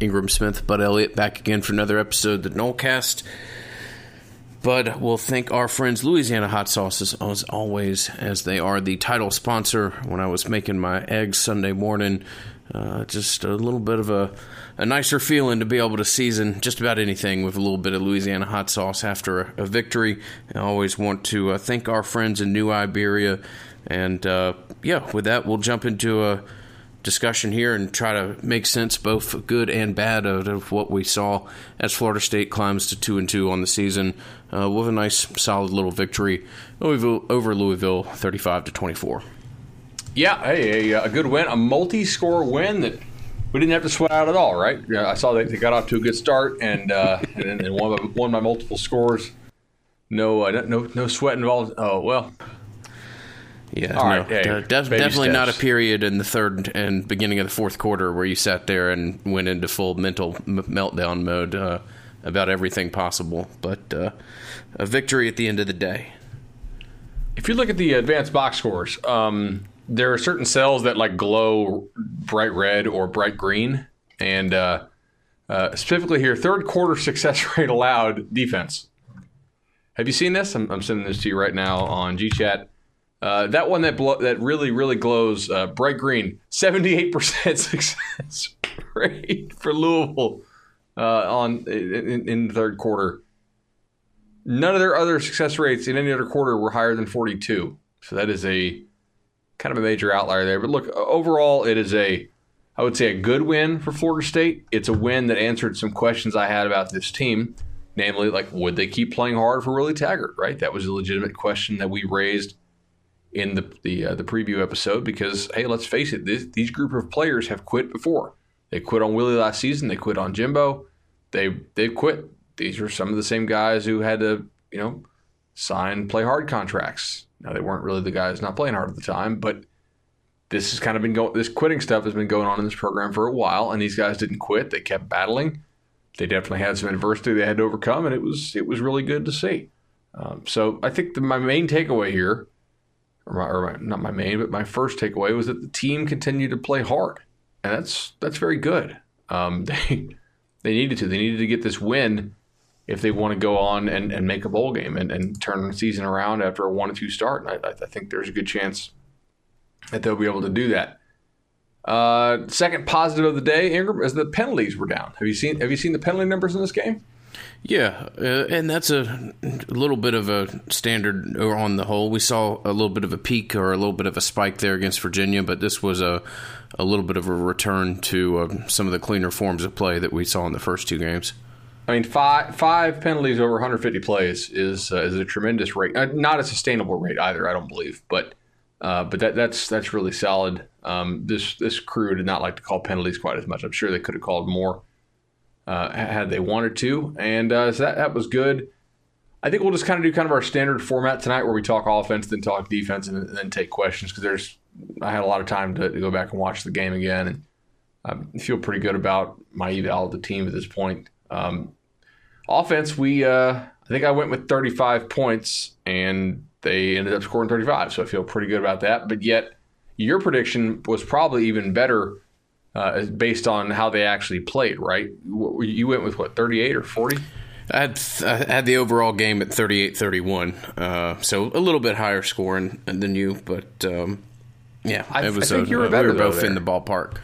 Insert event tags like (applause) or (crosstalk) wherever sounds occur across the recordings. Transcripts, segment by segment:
Ingram Smith, Bud Elliott, back again for another episode of the Nolecast. Bud will thank our friends Louisiana Hot Sauces as always, as they are the title sponsor. When I was making my eggs Sunday morning, uh, just a little bit of a, a nicer feeling to be able to season just about anything with a little bit of Louisiana hot sauce after a, a victory. I always want to uh, thank our friends in New Iberia. And uh, yeah, with that, we'll jump into a discussion here and try to make sense, both good and bad, out of what we saw as Florida State climbs to two and two on the season uh, with a nice, solid little victory over Louisville, thirty-five to twenty-four. Yeah, hey, a, a, good win, a multi-score win that we didn't have to sweat out at all, right? Yeah, I saw they, they got off to a good start and uh, and, and won, by, won by multiple scores. No, uh, no, no sweat involved. Oh well, yeah, All no, right, hey, def- definitely steps. not a period in the third and beginning of the fourth quarter where you sat there and went into full mental m- meltdown mode uh, about everything possible. But uh, a victory at the end of the day. If you look at the advanced box scores, um, there are certain cells that like glow bright red or bright green, and uh, uh specifically here, third quarter success (laughs) rate allowed defense. Have you seen this? I'm, I'm sending this to you right now on GChat. Uh, that one that blo- that really really glows uh, bright green, seventy eight percent (laughs) success rate for Louisville uh, on in, in, the third quarter. None of their other success rates in any other quarter were higher than forty two. So that is a kind of a major outlier there. But look, overall, it is a I would say a good win for Florida State. It's a win that answered some questions I had about this team, namely like would they keep playing hard for Willie Taggart? Right, that was a legitimate question that we raised in the the, uh, the preview episode because hey, let's face it, this, these group of players have quit before. They quit on Willie last season. They quit on Jimbo. They they quit. These are some of the same guys who had to you know sign play hard contracts. Now they weren't really the guys not playing hard at the time, but this has kind of been going. This quitting stuff has been going on in this program for a while, and these guys didn't quit. They kept battling. They definitely had some adversity they had to overcome, and it was it was really good to see. Um, so I think the, my main takeaway here or, my, or my, not my main, but my first takeaway was that the team continued to play hard, and that's that's very good. Um, (laughs) they they needed to. They needed to get this win if they want to go on and, and make a bowl game and, and turn the season around after a one or two start. And I, I think there's a good chance that they'll be able to do that. Uh, second positive of the day, Ingram, is the penalties were down. Have you seen Have you seen the penalty numbers in this game? Yeah, uh, and that's a, little bit of a standard on the whole. We saw a little bit of a peak or a little bit of a spike there against Virginia, but this was a a little bit of a return to uh, some of the cleaner forms of play that we saw in the first two games. I mean, five five penalties over 150 plays is uh, is a tremendous rate. Uh, not a sustainable rate either, I don't believe, but uh, but that that's that's really solid. Um, this this crew did not like to call penalties quite as much. I'm sure they could have called more uh, had they wanted to. And uh, so that, that was good. I think we'll just kind of do kind of our standard format tonight where we talk offense, then talk defense, and, then take questions because there's I had a lot of time to, to, go back and watch the game again, and I feel pretty good about my eval of the team at this point. Um, offense, we uh, I think I went with 35 points, and they ended up scoring 35, so I feel pretty good about that. But yet, your prediction was probably even better uh, based on how they actually played, right? You went with what, 38 or 40? I had, I had the overall game at 38 31. Uh, so a little bit higher scoring than you, but um, yeah, I, it was I think a, you were, better we were both in the ballpark.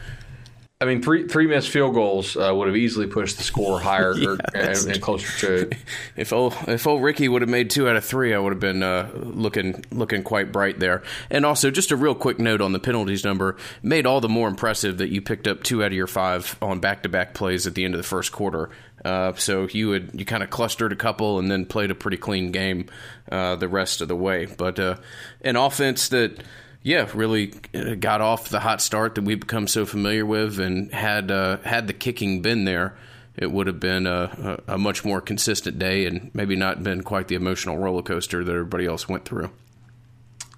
I mean, three three missed field goals uh, would have easily pushed the score (laughs) higher yeah, or, and, and, closer to. (laughs) If old if old Ricky would have made two out of three, I would have been uh, looking looking quite bright there. And also, just a real quick note on the penalties number made all the more impressive that you picked up two out of your five on back to back plays at the end of the first quarter. Uh, so you would you kind of clustered a couple and then played a pretty clean game uh, the rest of the way. But uh, an offense that yeah, really uh, got off the hot start that we've become so familiar with, and had uh, had the kicking been there, it would have been a, a, much more consistent day, and maybe not been quite the emotional roller coaster that everybody else went through.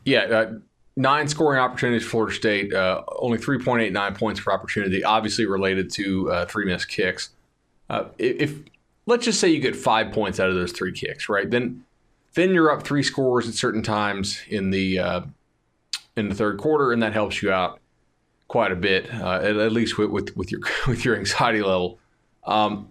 Yeah, uh, nine scoring opportunities for Florida State, uh, only three point eight nine points per opportunity, obviously related to uh, three missed kicks. Uh, if let's just say you get five points out of those three kicks, right? Then then you're up three scores at certain times in the in the third quarter, and that helps you out quite a bit, uh, at, at, least with, with, with your (laughs) with your anxiety level. Um,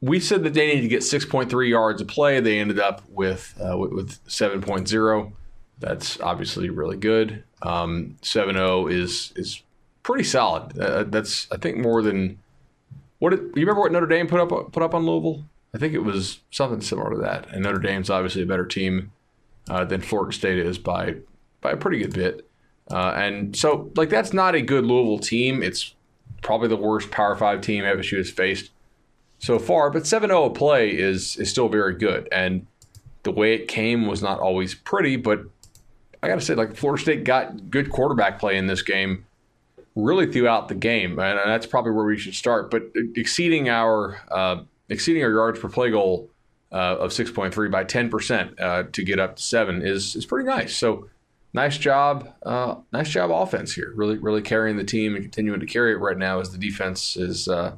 we said that they needed to get 6.3 yards a play. They ended up with uh, with, with 7.0. That's obviously really good. Um, 7.0 is is pretty solid. Uh, that's I think more than what did, you remember what Notre Dame put up put up on Louisville? I think it was something similar to that. And Notre Dame's obviously a better team uh, than Florida State is by by a pretty good bit. Uh, and so, like, that's not a good Louisville team. It's probably the worst Power Five team FSU has faced so far. But 7-0 a play is is still very good. And the way it came was not always pretty. But I got to say, like, Florida State got good quarterback play in this game really throughout the game, and that's probably where we should start. But exceeding our uh, exceeding our yards per play goal uh, of 6.3 by 10 percent uh, to get up to seven is is pretty nice. So nice job, uh, nice job offense here. Really really carrying the team and continuing to carry it right now as the defense is uh,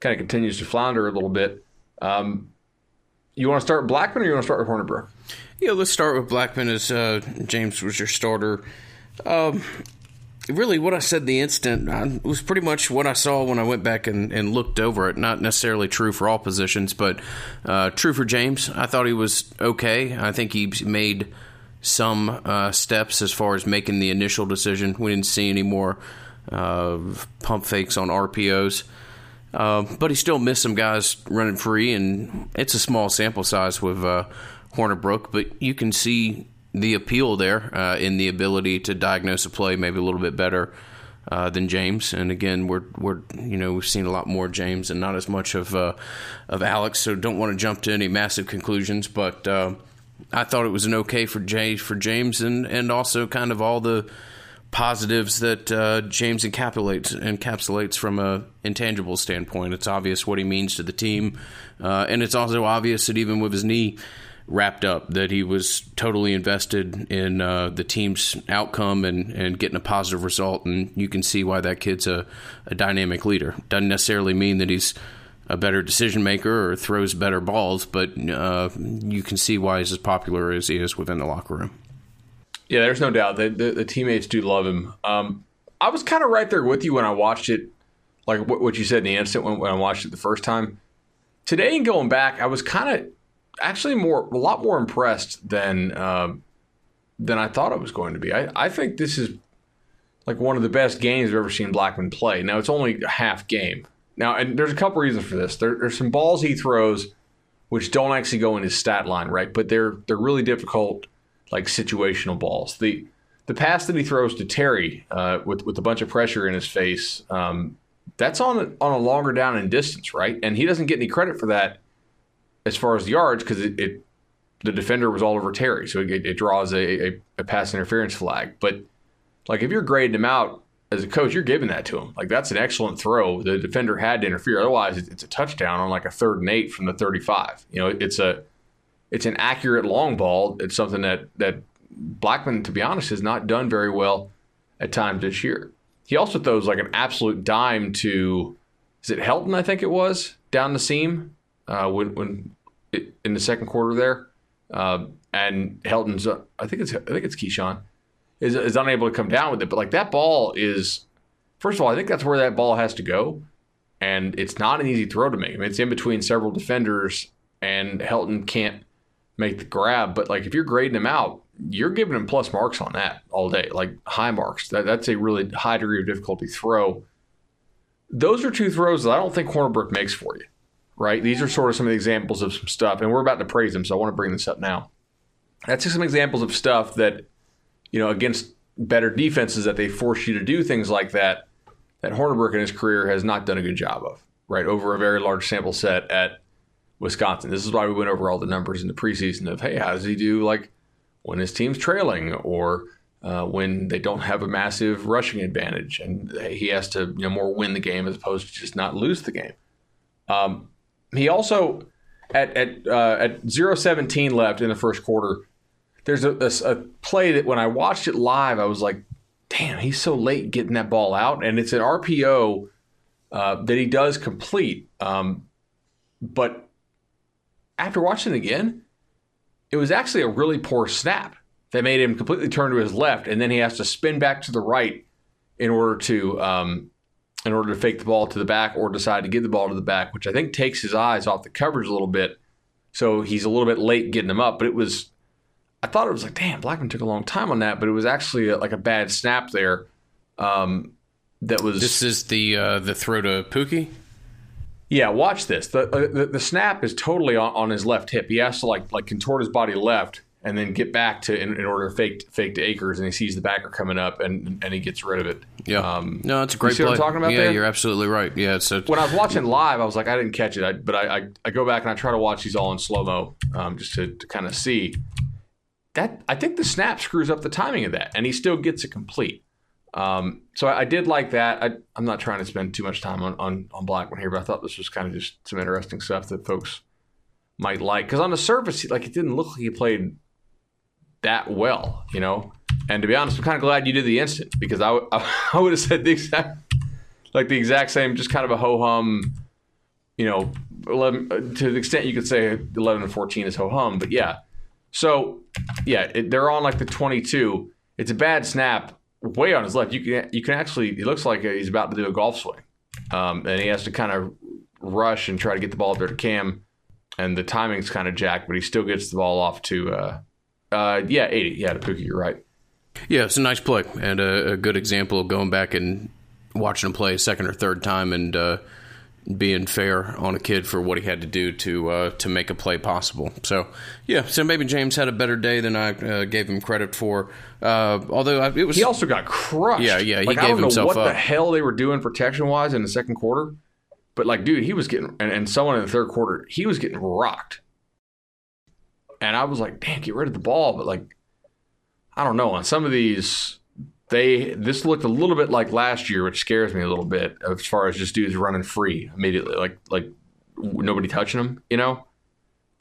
kind of continues to flounder a little bit. Um, you want to start Blackman or you want to start with Hornibrook? Yeah, let's start with Blackman as uh, James was your starter. Um, really what I said the instant uh, was pretty much what I saw when I went back and, and looked over it. Not necessarily true for all positions, but uh, true for James. I thought he was okay. I think he made some uh, steps as far as making the initial decision. We didn't see any more uh, pump fakes on RPOs. Uh, but he still missed some guys running free, and it's a small sample size with uh, Hornibrook, but you can see the appeal there uh, in the ability to diagnose a play maybe a little bit better uh, than James. And again, we're we're you know we've seen a lot more James and not as much of uh, of Alex. So don't want to jump to any massive conclusions, but uh, I thought it was an okay for Jay for James and and also kind of all the positives that uh, James encapsulates encapsulates from a intangible standpoint. It's obvious what he means to the team, uh, and it's also obvious that even with his knee wrapped up that he was totally invested in uh, the team's outcome and, and getting a positive result. And you can see why that kid's a, a dynamic leader. Doesn't necessarily mean that he's a better decision maker or throws better balls, but uh, you can see why he's as popular as he is within the locker room. Yeah, there's no doubt that the, the, teammates do love him. Um, I was kind of right there with you when I watched it, like what, what you said in the instant when, when I watched it the first time. Today and going back, I was kind of actually more a lot more impressed than uh, than I thought it was going to be. I, I think this is like one of the best games I've ever seen Blackman play. Now it's only a half game. Now and there's a couple reasons for this. There, there's some balls he throws which don't actually go in his stat line, right? But they're they're really difficult, like situational balls. The the pass that he throws to Terry uh, with with a bunch of pressure in his face, um, that's on on a longer down in distance, right? And he doesn't get any credit for that as far as yards because it, it, the defender was all over Terry, so it, it draws a, a, a, pass interference flag. But like if you're grading him out as a coach, you're giving that to him. Like that's an excellent throw. The defender had to interfere, otherwise it's a touchdown on like a third and eight from the 35. You know, it's a it's an accurate long ball. It's something that that Blackman, to be honest, has not done very well at times this year. He also throws like an absolute dime to is it Helton? I think it was down the seam uh, when when it, in the second quarter there, uh, and Helton's uh, I think it's I think it's Keyshawn is is unable to come down with it. But like that ball is, first of all, I think that's where that ball has to go, and it's not an easy throw to make. I mean, it's in between several defenders, and Helton can't make the grab. But like if you're grading him out, you're giving him plus marks on that all day, like high marks. That, that's a really high degree of difficulty throw. Those are two throws that I don't think Hornibrook makes for you right? These are sort of some of the examples of some stuff, and we're about to praise them, so I want to bring this up now. That's just some examples of stuff that, you know, against better defenses that they force you to do things like that, that Hornibrook in his career has not done a good job of, right? Over a very large sample set at Wisconsin. This is why we went over all the numbers in the preseason of, hey, how does he do like when his team's trailing or uh, when they don't have a massive rushing advantage and he has to, you know, more win the game as opposed to just not lose the game. Um, he also at at uh, at 0-17 left in the first quarter. There's a, a, a, play that when I watched it live, I was like, "Damn, he's so late getting that ball out." And it's an RPO uh, that he does complete. Um, but after watching it again, it was actually a really poor snap that made him completely turn to his left, and then he has to spin back to the right in order to um, in order to fake the ball to the back or decide to give the ball to the back, which I think takes his eyes off the coverage a little bit. So he's a little bit late getting them up. But it was, I thought it was like, damn, Blackman took a long time on that, but it was actually a, like a bad snap there. Um, that was. This is the uh, the throw to Pookie. Yeah, watch this. The, uh, the the snap is totally on, on his left hip. He has to like like contort his body left and then get back to in, in order to fake fake to Akers, and he sees the backer coming up, and and he gets rid of it. Yeah, um, no, it's a great you see play. What I'm talking about yeah, there? you're absolutely right. Yeah, it's a, when I was watching live, I was like, I didn't catch it, I, but I, I, I go back and I try to watch these all in slow mo, um, just to, to kind of see that. I think the snap screws up the timing of that, and he still gets it complete. Um, so I, I, did like that. I, am not trying to spend too much time on, on, on Blackman here, but I thought this was kind of just some interesting stuff that folks might like. Because on the surface, like it didn't look like he played that well, you know. And to be honest, I'm kind of glad you did the instant because I, w- (laughs) I would have said the exact like the exact same, just kind of a ho hum, you know, 11, to the extent you could say 11 and 14 is ho hum, but yeah. So yeah, it, they're on like the 22. It's a bad snap way on his left. You can you can actually he looks like he's about to do a golf swing, um, and he has to kind of rush and try to get the ball there to Cam, and the timing's kind of jacked, but he still gets the ball off to uh, uh, yeah 80. Yeah, to Pookie, you're right. Yeah, it's a nice play and a, a, good example of going back and watching him play a second or third time and uh, being fair on a kid for what he had to do to uh, to make a play possible. So yeah, so maybe James had a better day than I uh, gave him credit for. Uh, although I, it was, he also got crushed. Yeah, yeah, he like, gave I don't himself know what up. the hell they were doing protection wise in the second quarter, but like, dude, he was getting and, and someone in the third quarter, he was getting rocked. And I was like, damn, get rid of the ball. But like, I don't know. On some of these, they this looked a little bit like last year, which scares me a little bit as far as just dudes running free immediately, like like nobody touching them, you know.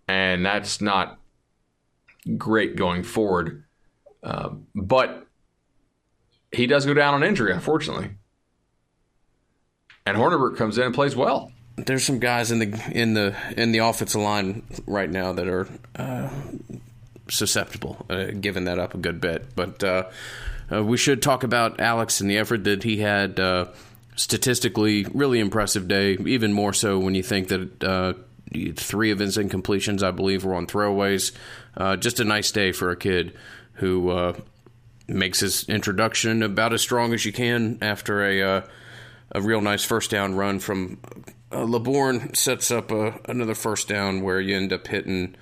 And that's not great going forward. Uh, but he does go down on injury, unfortunately. And Hornibrook comes in and plays well. There's some guys in the in the in the offensive line right now that are uh, susceptible, uh, giving that up a good bit. But uh, uh, we should talk about Alex and the effort that he had. Uh, statistically, really impressive day. Even more so when you think that uh, three of his incompletions, I believe, were on throwaways. Uh, just a nice day for a kid who uh, makes his introduction about as strong as you can after a a real nice first down run from uh, Laborn sets up a, another first down where you end up hitting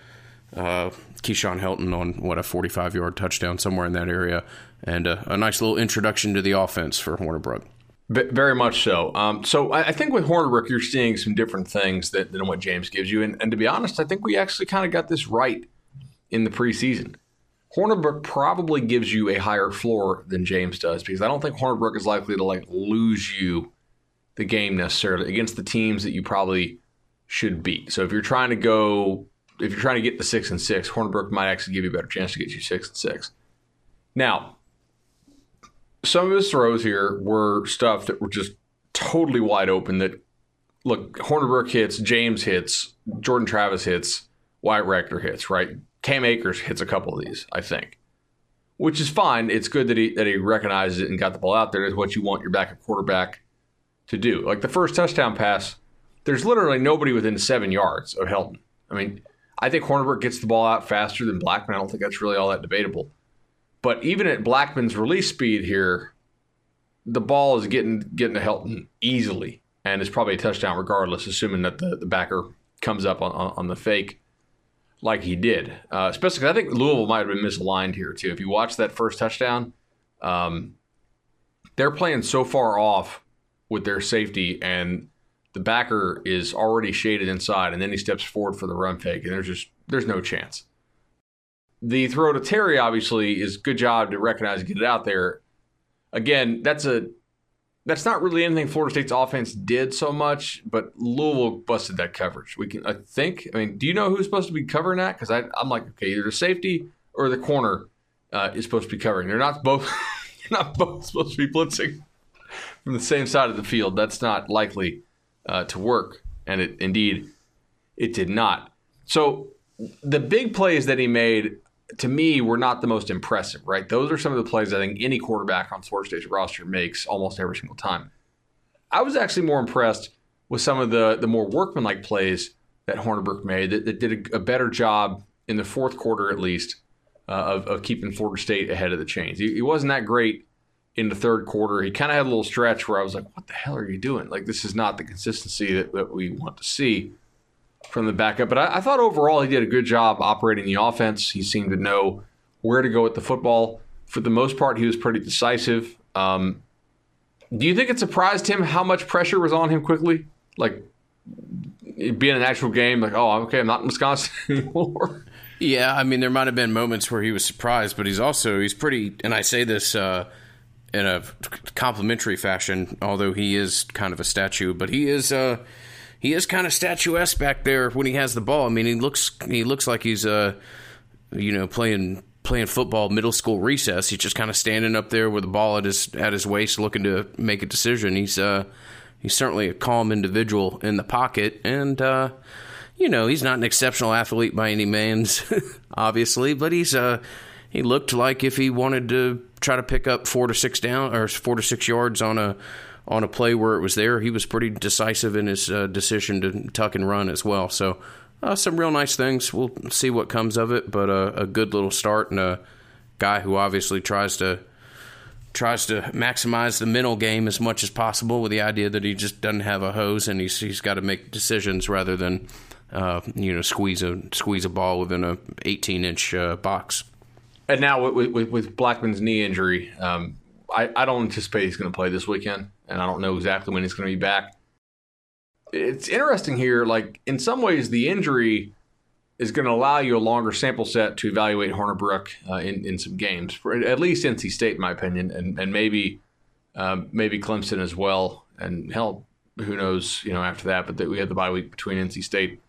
uh, Keyshawn Helton on what a 45 yard touchdown somewhere in that area, and a, a nice little introduction to the offense for Hornibrook. Very much so. Um, so I think with Hornibrook, you're seeing some different things that, than what James gives you. And, and to be honest, I think we actually kind of got this right in the preseason. Hornibrook probably gives you a higher floor than James does because I don't think Hornibrook is likely to like lose you the game necessarily against the teams that you probably should beat. So if you're trying to go, if you're trying to get the six and six, Hornibrook might actually give you a better chance to get you six and six. Now, some of his throws here were stuff that were just totally wide open. That look, Hornibrook hits, James hits, Jordan Travis hits, Wyatt Rector hits, right? Cam Akers hits a couple of these, I think, which is fine. It's good that he that he recognizes it and got the ball out there. Is what you want your backup quarterback to do. Like the first touchdown pass, there's literally nobody within seven yards of Helton. I mean, I think Hornibrook gets the ball out faster than Blackman. I don't think that's really all that debatable. But even at Blackman's release speed here, the ball is getting getting to Helton easily, and it's probably a touchdown regardless, assuming that the, the backer comes up on, on, on the fake like he did. Uh, especially I think Louisville might have been misaligned here too. If you watch that first touchdown, um, they're playing so far off with their safety, and the backer is already shaded inside, and then he steps forward for the run fake, and there's just there's no chance. The throw to Terry obviously is good job to recognize and get it out there. Again, that's a that's not really anything Florida State's offense did so much, but Louisville busted that coverage. We can, I think. I mean, do you know who's supposed to be covering that? Because I'm like, okay, either the safety or the corner uh, is supposed to be covering. They're not both. (laughs) not both supposed to be blitzing from the same side of the field. That's not likely uh, to work, and it indeed it did not. So the big plays that he made to me were not the most impressive, right? Those are some of the plays I think any quarterback on Florida State's roster makes almost every single time. I was actually more impressed with some of the the more workmanlike plays that Hornibrook made that, that did a, a, better job in the fourth quarter at least uh, of, of keeping Florida State ahead of the chains. He, he wasn't that great in the third quarter. He kind of had a little stretch where I was like, "What the hell are you doing? Like this is not the consistency that, that we want to see." From the backup, but I, I thought overall he did a good job operating the offense. He seemed to know where to go with the football. For the most part, he was pretty decisive. Um, do you think it surprised him how much pressure was on him quickly? Like being an actual game, like, oh, okay, I'm not in Wisconsin (laughs) anymore. Yeah, I mean, there might have been moments where he was surprised, but he's also he's pretty, and I say this uh, in a complimentary fashion, although he is kind of a statue, but he is uh, he is kind of statuesque back there when he has the ball. I mean, he looks he looks like he's uh, you know playing playing football middle school recess. He's just kind of standing up there with the ball at his at his waist, looking to make a decision. He's uh, he's certainly a calm individual in the pocket, and uh, you know he's not an exceptional athlete by any means, (laughs) obviously, but he's uh, he looked like if he wanted to try to pick up four to six down or four to six yards on a on a play where it was there, he was pretty decisive in his uh, decision to tuck and run as well. So uh, some real nice things. We'll see what comes of it, but uh, a good little start and a guy who obviously tries to tries to maximize the mental game as much as possible with the idea that he just doesn't have a hose and he's he's got to make decisions rather than uh, you know squeeze a squeeze a ball within a 18 inch uh, box. And now with, with, with Blackman's knee injury, um, I, I don't anticipate he's going to play this weekend, and I don't know exactly when he's going to be back it's interesting here. Like in some ways, the injury is going to allow you a longer sample set to evaluate Hornibrook uh, in in some games, for at least NC State, in my opinion, and and maybe um, maybe Clemson as well. And hell, who knows? You know, after that, but that we had the bye week between NC State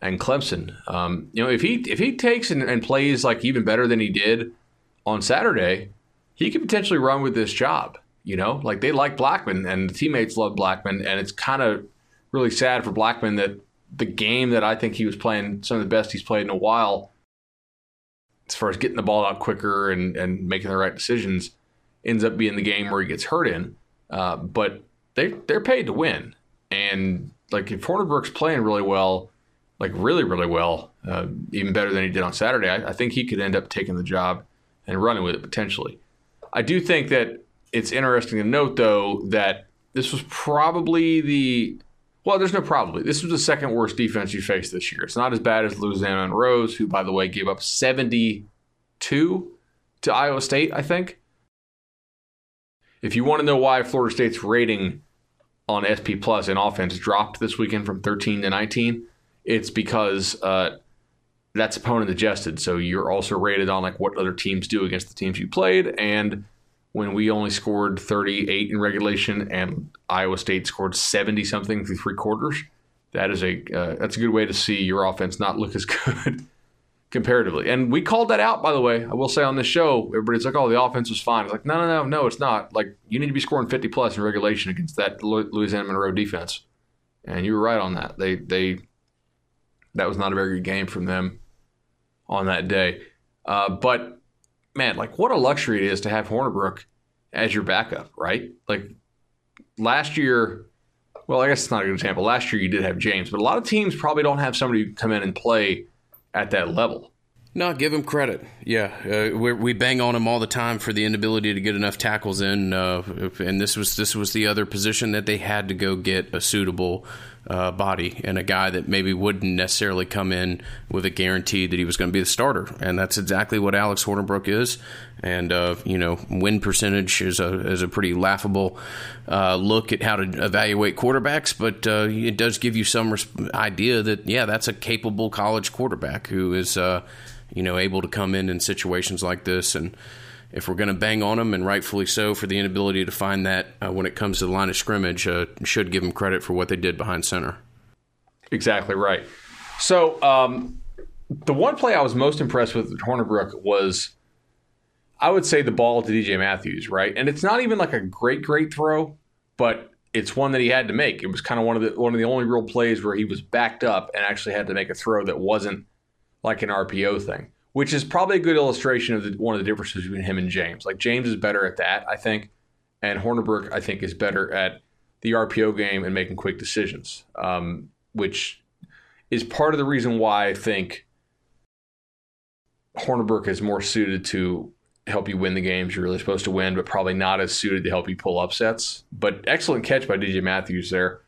and Clemson. Um, you know, if he if he takes and, and plays like even better than he did on Saturday, he could potentially run with this job. You know, like they like Blackman and the teammates love Blackman, and it's kind of really sad for Blackman that the game that I think he was playing some of the best he's played in a while, as far as getting the ball out quicker and, and making the right decisions, ends up being the game where he gets hurt in. Uh, but they they're paid to win, and like if Hornibrook's playing really well, like really really well, uh, even better than he did on Saturday, I, I think he could end up taking the job and running with it potentially. I do think that it's interesting to note though that this was probably the well, there's no probably. This was the second worst defense you faced this year. It's not as bad as Louisiana Monroe, who, by the way, gave up 72 to Iowa State, I think. If you want to know why Florida State's rating on SP Plus in offense dropped this weekend from 13 to 19, it's because uh, that's opponent adjusted. So you're also rated on like what other teams do against the teams you played, and when we only scored 38 in regulation and Iowa State scored 70 something through three quarters. That is a uh, that's a good way to see your offense not look as (laughs) good comparatively. And we called that out, by the way. I will say on this show, everybody's like, "Oh, the offense was fine." It's like, no, no, no, no, it's not. Like you need to be scoring 50 plus in regulation against that Louisiana Monroe defense. And you were right on that. They they that was not a very good game from them on that day. Uh, but man, like what a luxury it is to have Hornibrook as your backup, right? Like last year, well, I guess it's not a good example. Last year you did have James, but a lot of teams probably don't have somebody come in and play at that level. No, give him credit. Yeah, uh, we bang on him all the time for the inability to get enough tackles in, uh, and this was this was the other position that they had to go get a suitable uh, body and a guy that maybe wouldn't necessarily come in with a guarantee that he was going to be the starter. And that's exactly what Alex Hornibrook is. And, uh, you know, win percentage is a, is a pretty laughable uh, look at how to evaluate quarterbacks, but uh, it does give you some res- idea that, yeah, that's a capable college quarterback who is, uh, you know, able to come in in situations like this and if we're going to bang on them, and rightfully so, for the inability to find that uh, when it comes to the line of scrimmage, uh, should give them credit for what they did behind center. Exactly right. So um, the one play I was most impressed with at Hornibrook was, I would say, the ball to DJ Matthews, right? And it's not even like a great, great throw, but it's one that he had to make. It was kind of one of the one of the only real plays where he was backed up and actually had to make a throw that wasn't like an RPO thing which is probably a good illustration of the, one of the differences between him and James. Like James is better at that, I think, and Hornibrook, I think, is better at the RPO game and making quick decisions, um, which is part of the reason why I think Hornibrook is more suited to help you win the games you're really supposed to win, but probably not as suited to help you pull upsets. But excellent catch by DJ Matthews there.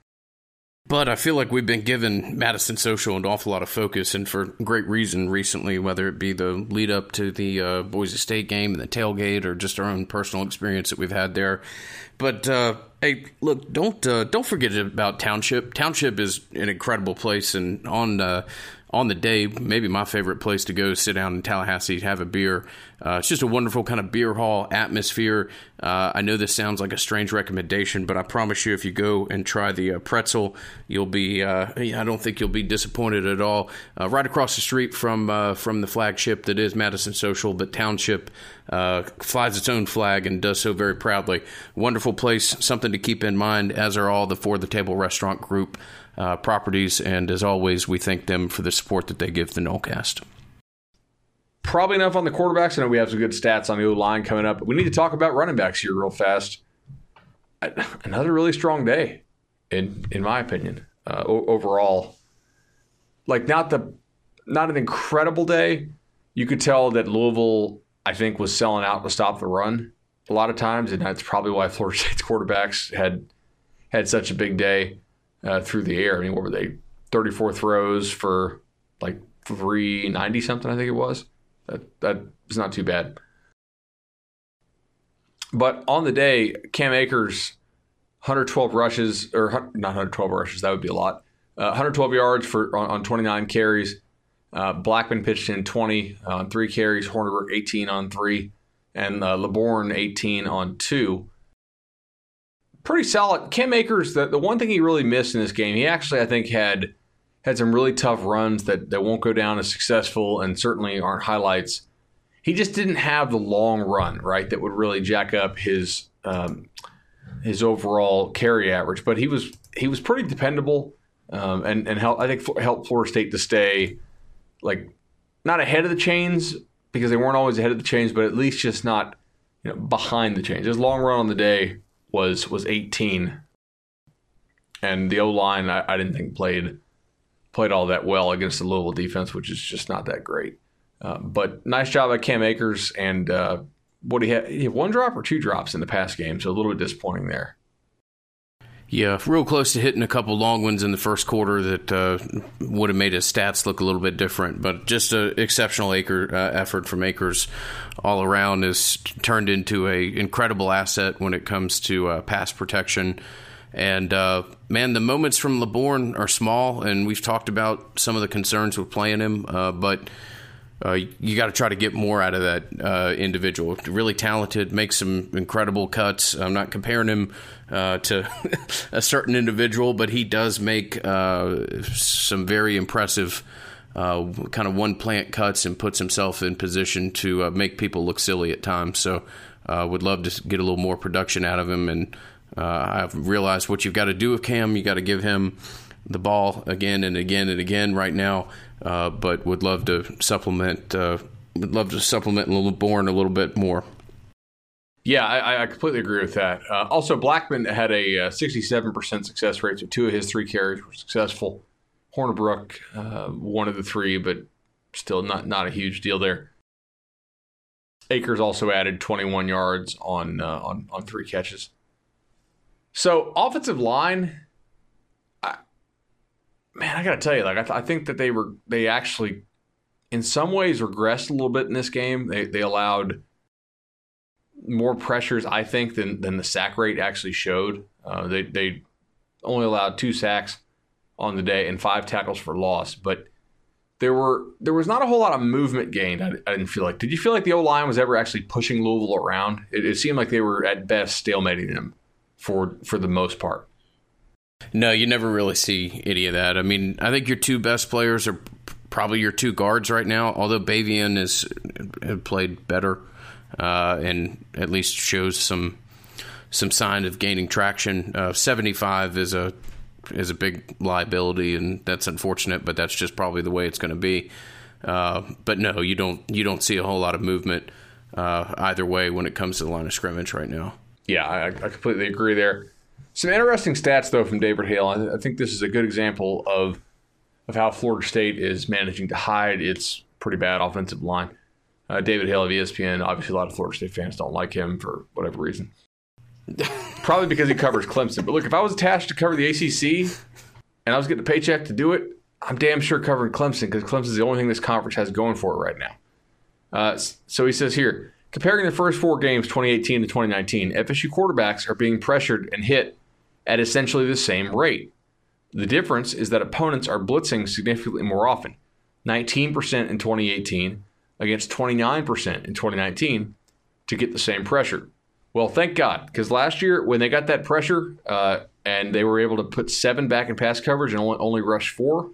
But I feel like we've been given Madison Social an awful lot of focus, and for great reason recently, whether it be the lead up to the uh, Boise State game and the tailgate, or just our own personal experience that we've had there. But uh, hey, look, don't uh, don't forget about Township. Township is an incredible place, and on uh, on the day, maybe my favorite place to go sit down in Tallahassee, have a beer. Uh, it's just a wonderful kind of beer hall atmosphere. Uh, I know this sounds like a strange recommendation, but I promise you, if you go and try the uh, pretzel, you'll be. Uh, I don't think you'll be disappointed at all. Uh, right across the street from uh, from the flagship that is Madison Social, but Township flies its own flag and does so very proudly. Wonderful place, something to keep in mind, as are all the For the Table Restaurant Group uh, properties. And as always, we thank them for the support that they give the Nolecast. Probably enough on the quarterbacks. I know we have some good stats on the O line coming up. We need to talk about running backs here real fast. Another really strong day, in in my opinion. Uh, overall, like not the not an incredible day. You could tell that Louisville, I think, was selling out to stop the run a lot of times, and that's probably why Florida State's (laughs) quarterbacks had had such a big day uh, through the air. I mean, what were they? 34 throws for like 390 something, I think it was. That that is not too bad. But on the day, Cam Akers, 112 rushes, or not 112 rushes, that would be a lot. Uh, 112 yards for on, on 29 carries. Uh, Blackman pitched in 20 on three carries. Hornibrook 18 on three, and uh, Laborn 18 on two pretty solid. Cam Akers, the, the one thing he really missed in this game, he actually, I think, had had some really tough runs that, that won't go down as successful and certainly aren't highlights. He just didn't have the long run, right, that would really jack up his um, his overall carry average. But he was he was pretty dependable um, and and help, I think helped Florida State to stay like not ahead of the chains because they weren't always ahead of the chains, but at least just not you know behind the chains. His long run on the day was was 18, and the O line I, I, didn't think played played all that well against the Louisville defense, which is just not that great. Uh, but nice job by Cam Akers, and uh, what he had, he had one drop or two drops in the past game, so a little bit disappointing there. Yeah, real close to hitting a couple long ones in the first quarter that uh, would have made his stats look a little bit different. But just an exceptional acre, uh, effort from Akers all around has turned into a incredible asset when it comes to uh, pass protection. And uh, man, the moments from Laborn are small, and we've talked about some of the concerns with playing him, uh, but uh, you got to try to get more out of that uh, individual. Really talented, makes some incredible cuts. I'm not comparing him uh, to (laughs) a certain individual, but he does make uh, some very impressive. Uh, kind of one plant cuts and puts himself in position to uh, make people look silly at times. So, would love to get a little more production out of him. And I've realized what you've got to do with Cam. You got to give him the ball again and again and again right now uh, but would love to supplement. Uh, would love to supplement Laborn a little bit more. Yeah, I, I completely agree with that. Uh, also, Blackman had a 67% uh, success rate, so two of his three carries were successful. Hornibrook, uh, one of the three, but still not not a huge deal there. Akers also added 21 yards on uh, on on three catches. So offensive line, man, I gotta tell you, like I, th- I think that they were they actually, in some ways, regressed a little bit in this game. They they allowed more pressures, I think, than than the sack rate actually showed. Uh, they they only allowed two sacks on the day and five tackles for loss, but there were there was not a whole lot of movement gained. I, I didn't feel like. Did you feel like the O line was ever actually pushing Louisville around? It, it seemed like they were at best stalemating them for for the most part. No, you never really see any of that. I mean, I think your two best players are probably your two guards right now. Although Baveon has played better uh, and at least shows some some sign of gaining traction. Uh, Seventy five is a is a big liability, and that's unfortunate. But that's just probably the way it's going to be. Uh, but no, you don't you don't see a whole lot of movement uh, either way when it comes to the line of scrimmage right now. Yeah, I, I completely agree there. Some interesting stats though from David Hale. I, think this is a good example of of how Florida State is managing to hide its pretty bad offensive line. Uh, David Hale of ESPN. Obviously, a lot of Florida State fans don't like him for whatever reason. (laughs) Probably because he covers Clemson. But look, if I was attached to cover the ACC and I was getting a paycheck to do it, I'm damn sure covering Clemson because Clemson is the only thing this conference has going for it right now. Uh, so he says here, comparing the first four games, 2018 to 2019, FSU quarterbacks are being pressured and hit at essentially the same rate. The difference is that opponents are blitzing significantly more often, 19% in 2018 against 29% in 2019 to get the same pressure. Well, thank God, because last year when they got that pressure uh, and they were able to put seven back in pass coverage and only, only rush four,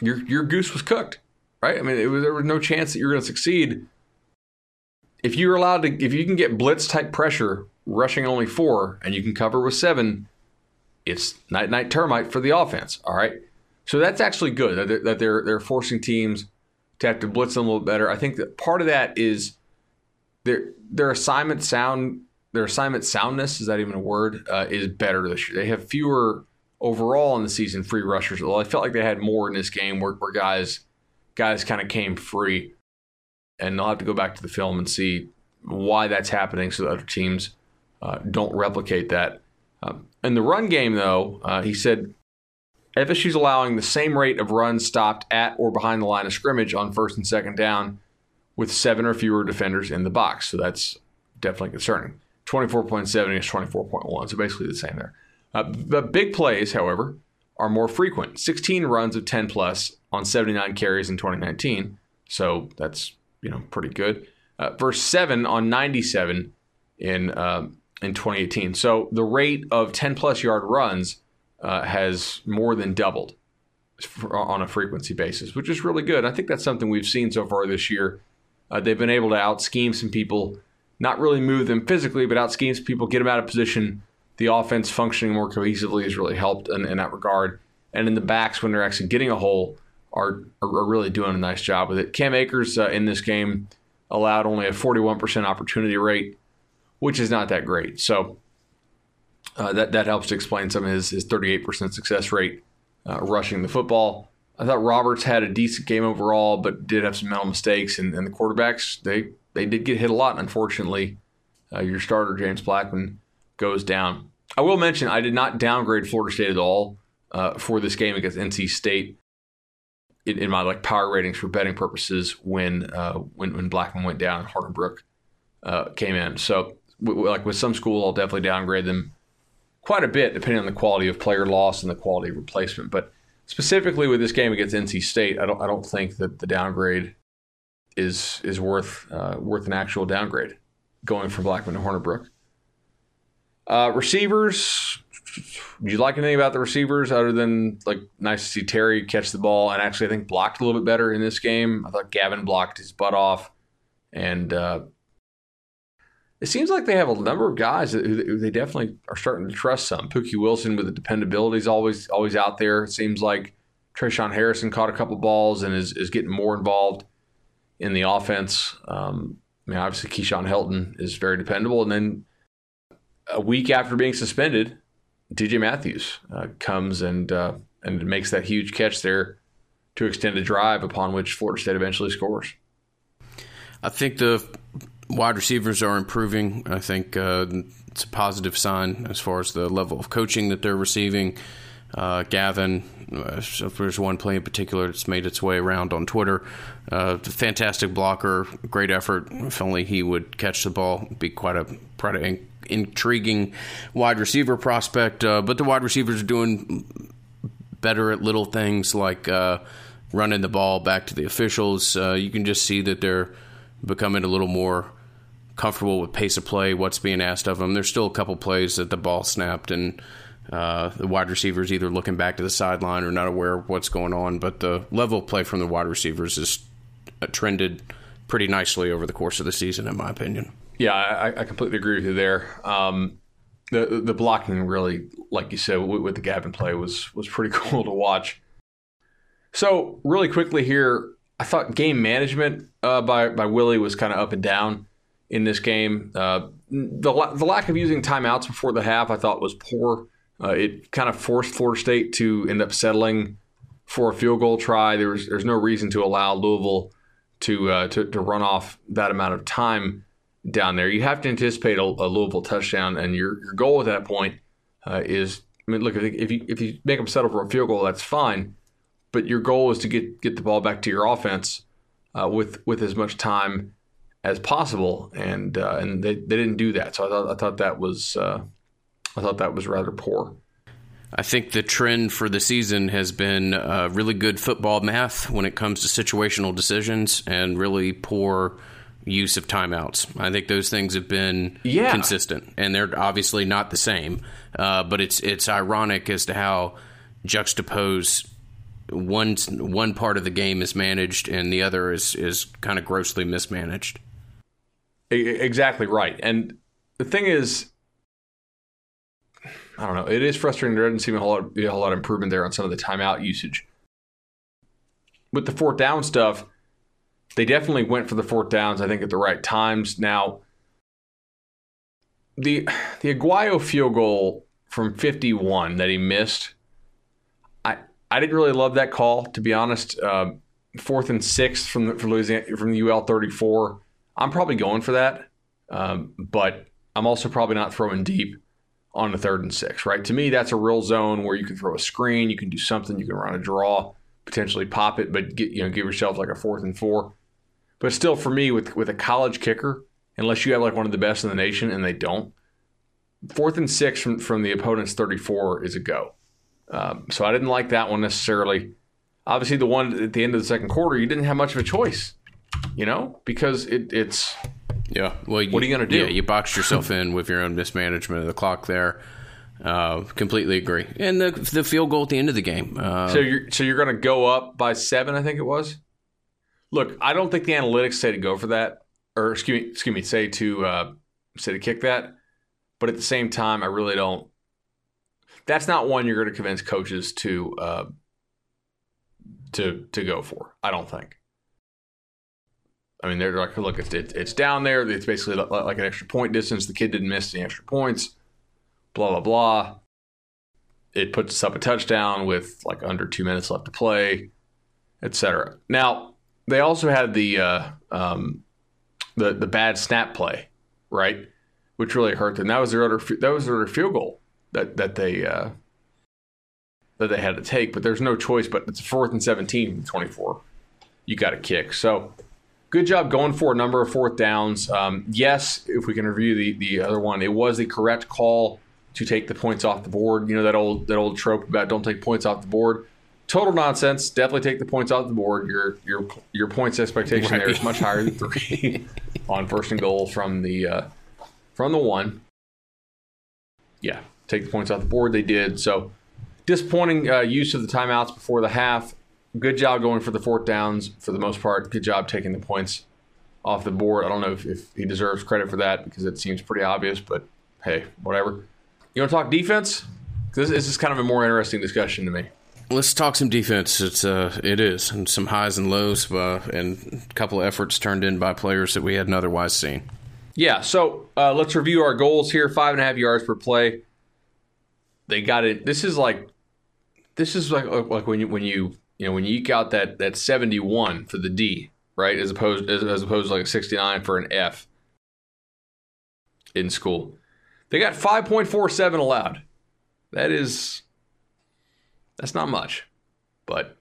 your your goose was cooked, right? I mean, was, there was no chance that you're going to succeed if you're allowed to. If you can get blitz type pressure, rushing only four, and you can cover with seven, it's night night termite for the offense. All right, so that's actually good that they're, that they're they're forcing teams to have to blitz them a little better. I think that part of that is their their assignment sound their assignment soundness is that even a word uh, is better this year. They have fewer overall in the season free rushers. Well, I felt like they had more in this game where, where guys guys kind of came free, and they'll have to go back to the film and see why that's happening so that other teams uh, don't replicate that. Um, in the run game, though, uh, he said FSU's allowing the same rate of runs stopped at or behind the line of scrimmage on first and second down with seven or fewer defenders in the box. So that's definitely concerning. 24.7 against 24.1. So basically the same there. Uh, the big plays, however, are more frequent 16 runs of 10 plus on 79 carries in 2019. So that's you know pretty good. Uh, verse 7 on 97 in, uh, in 2018. So the rate of 10 plus yard runs uh, has more than doubled on a frequency basis, which is really good. I think that's something we've seen so far this year. Uh, they've been able to out scheme some people, not really move them physically, but out scheme some people, get them out of position. The offense functioning more cohesively has really helped in, in that regard. And in the backs, when they're actually getting a hole, are, are really doing a nice job with it. Cam Akers uh, in this game allowed only a 41% opportunity rate, which is not that great. So uh, that that helps to explain some of his his 38% success rate uh, rushing the football. I thought Roberts had a decent game overall, but did have some mental mistakes, and, and the quarterbacks they they did get hit a lot. Unfortunately, uh, your starter James Blackman goes down. I will mention I did not downgrade Florida State at all uh, for this game against NC State in, in, my like power ratings for betting purposes when uh, when when Blackman went down and Hornibrook uh, came in. So like with some school, I'll definitely downgrade them quite a bit, depending on the quality of player loss and the quality of replacement. But specifically with this game against NC State, I don't I don't think that the downgrade is is worth uh, worth an actual downgrade going from Blackman to Hornibrook. Uh, receivers, do you like anything about the receivers other than like nice to see Terry catch the ball and actually I think blocked a little bit better in this game. I thought Gavin blocked his butt off, and uh, it seems like they have a number of guys who they definitely are starting to trust some. Pookie Wilson with the dependability is always always out there. It seems like Tre'Shaun Harrison caught a couple balls and is, is getting more involved in the offense. Um, I mean, obviously Keyshawn Helton is very dependable. And then a week after being suspended, DJ Matthews uh, comes and uh, and makes that huge catch there to extend a drive upon which Florida State eventually scores. I think the wide receivers are improving. I think uh, it's a positive sign as far as the level of coaching that they're receiving. Uh, Gavin, uh, if there's one play in particular that's made its way around on Twitter, uh, fantastic blocker, great effort. If only he would catch the ball, be quite a quite an intriguing wide receiver prospect. Uh, but the wide receivers are doing better at little things like uh, running the ball back to the officials. You can just see that they're becoming a little more comfortable with pace of play, what's being asked of them. There's still a couple plays that the ball snapped and uh, the wide receivers either looking back to the sideline or not aware of what's going on. But the level of play from the wide receivers has uh, trended pretty nicely over the course of the season, in my opinion. Yeah, I, I completely agree with you there. Um, the the blocking really, like you said, with, with the Gavin play was was pretty (laughs) cool to watch. So really quickly here, I thought game management uh, by by Willie was kind of up and down in this game. Uh, the the lack of using timeouts before the half I thought was poor. Uh, it kind of forced Florida State to end up settling for a field goal try. There was there's no reason to allow Louisville to uh, to, to run off that amount of time down there. You have to anticipate a, a Louisville touchdown, and your your goal at that point uh, is. I mean, look if you if you make them settle for a field goal, that's fine, but your goal is to get get the ball back to your offense uh, with with as much time as possible, and uh, and they, they didn't do that. So I thought I thought that was uh, I thought that was rather poor. I think the trend for the season has been uh, really good football math when it comes to situational decisions and really poor use of timeouts. I think those things have been Yeah. consistent, and they're obviously not the same. Uh, but it's it's ironic as to how juxtapose one one part of the game is managed and the other is is kind of grossly mismanaged. Exactly right. And the thing is, I don't know. It is frustrating. There doesn't seem a whole lot, a whole lot of improvement there on some of the timeout usage. With the fourth down stuff, they definitely went for the fourth downs. I think at the right times. Now, the the Aguayo field goal from 51 that he missed, I I didn't really love that call to be honest. Uh, fourth and sixth from the, from Louisiana from the UL 34. I'm probably going for that, um, but I'm also probably not throwing deep on the third and six. Right to me, that's a real zone where you can throw a screen, you can do something, you can run a draw, potentially pop it, but get you know give yourself like a fourth and four. But still, for me, with with a college kicker, unless you have like one of the best in the nation, and they don't, fourth and six from from the opponent's 34 is a go. Um, so I didn't like that one necessarily. Obviously, the one at the end of the second quarter, you didn't have much of a choice, you know, because it, it's Yeah. Well, What are you gonna do? Yeah, you boxed yourself in with your own mismanagement of the clock there. Uh, completely agree. And the the field goal at the end of the game. Uh, So you're so you're going to go up by seven, I think it was. Look, I don't think the analytics say to go for that, or excuse me, excuse me, say to uh, say to kick that. But at the same time, I really don't. That's not one you're going to convince coaches to uh, to to go for. I don't think. I mean, they're like, look, it's it's, down there. It's basically like, an extra point distance. The kid didn't miss any extra points. Blah blah blah it puts us up a touchdown with like under two minutes left to play, etc. Now they also had the uh, um, the the bad snap play, right, which really hurt them. That was their other that was their field goal that that they uh, that they had to take. But there's no choice. But it's fourth and seventeen twenty four. You got to kick. So good job going for a number of fourth downs. Um, yes, if we can review the the other one, it was the correct call to take the points off the board. You know that old that old trope about don't take points off the board. Total nonsense. Definitely take the points off the board. Your your your points expectation there is much higher than (laughs) three on first and goal from the uh, from the one. Yeah, take the points off the board. They did so. Disappointing uh, use of the timeouts before the half. Good job going for the fourth downs for the most part. Good job taking the points off the board. I don't know if, if he deserves credit for that because it seems pretty obvious, but hey, whatever. You want to talk defense? This, this is kind of a more interesting discussion to me. let's talk some defense. It's uh, it is, and some highs and lows, uh, and a couple of efforts turned in by players that we hadn't otherwise seen. Yeah, so uh, let's review our goals here. Five and a half yards per play. They got it. This is like, this is like like when you when you you know when you eke out that that seventy one for the D, right? As opposed as, as opposed to like a sixty nine for an F in school. They got five point four seven allowed. That is that's not much, but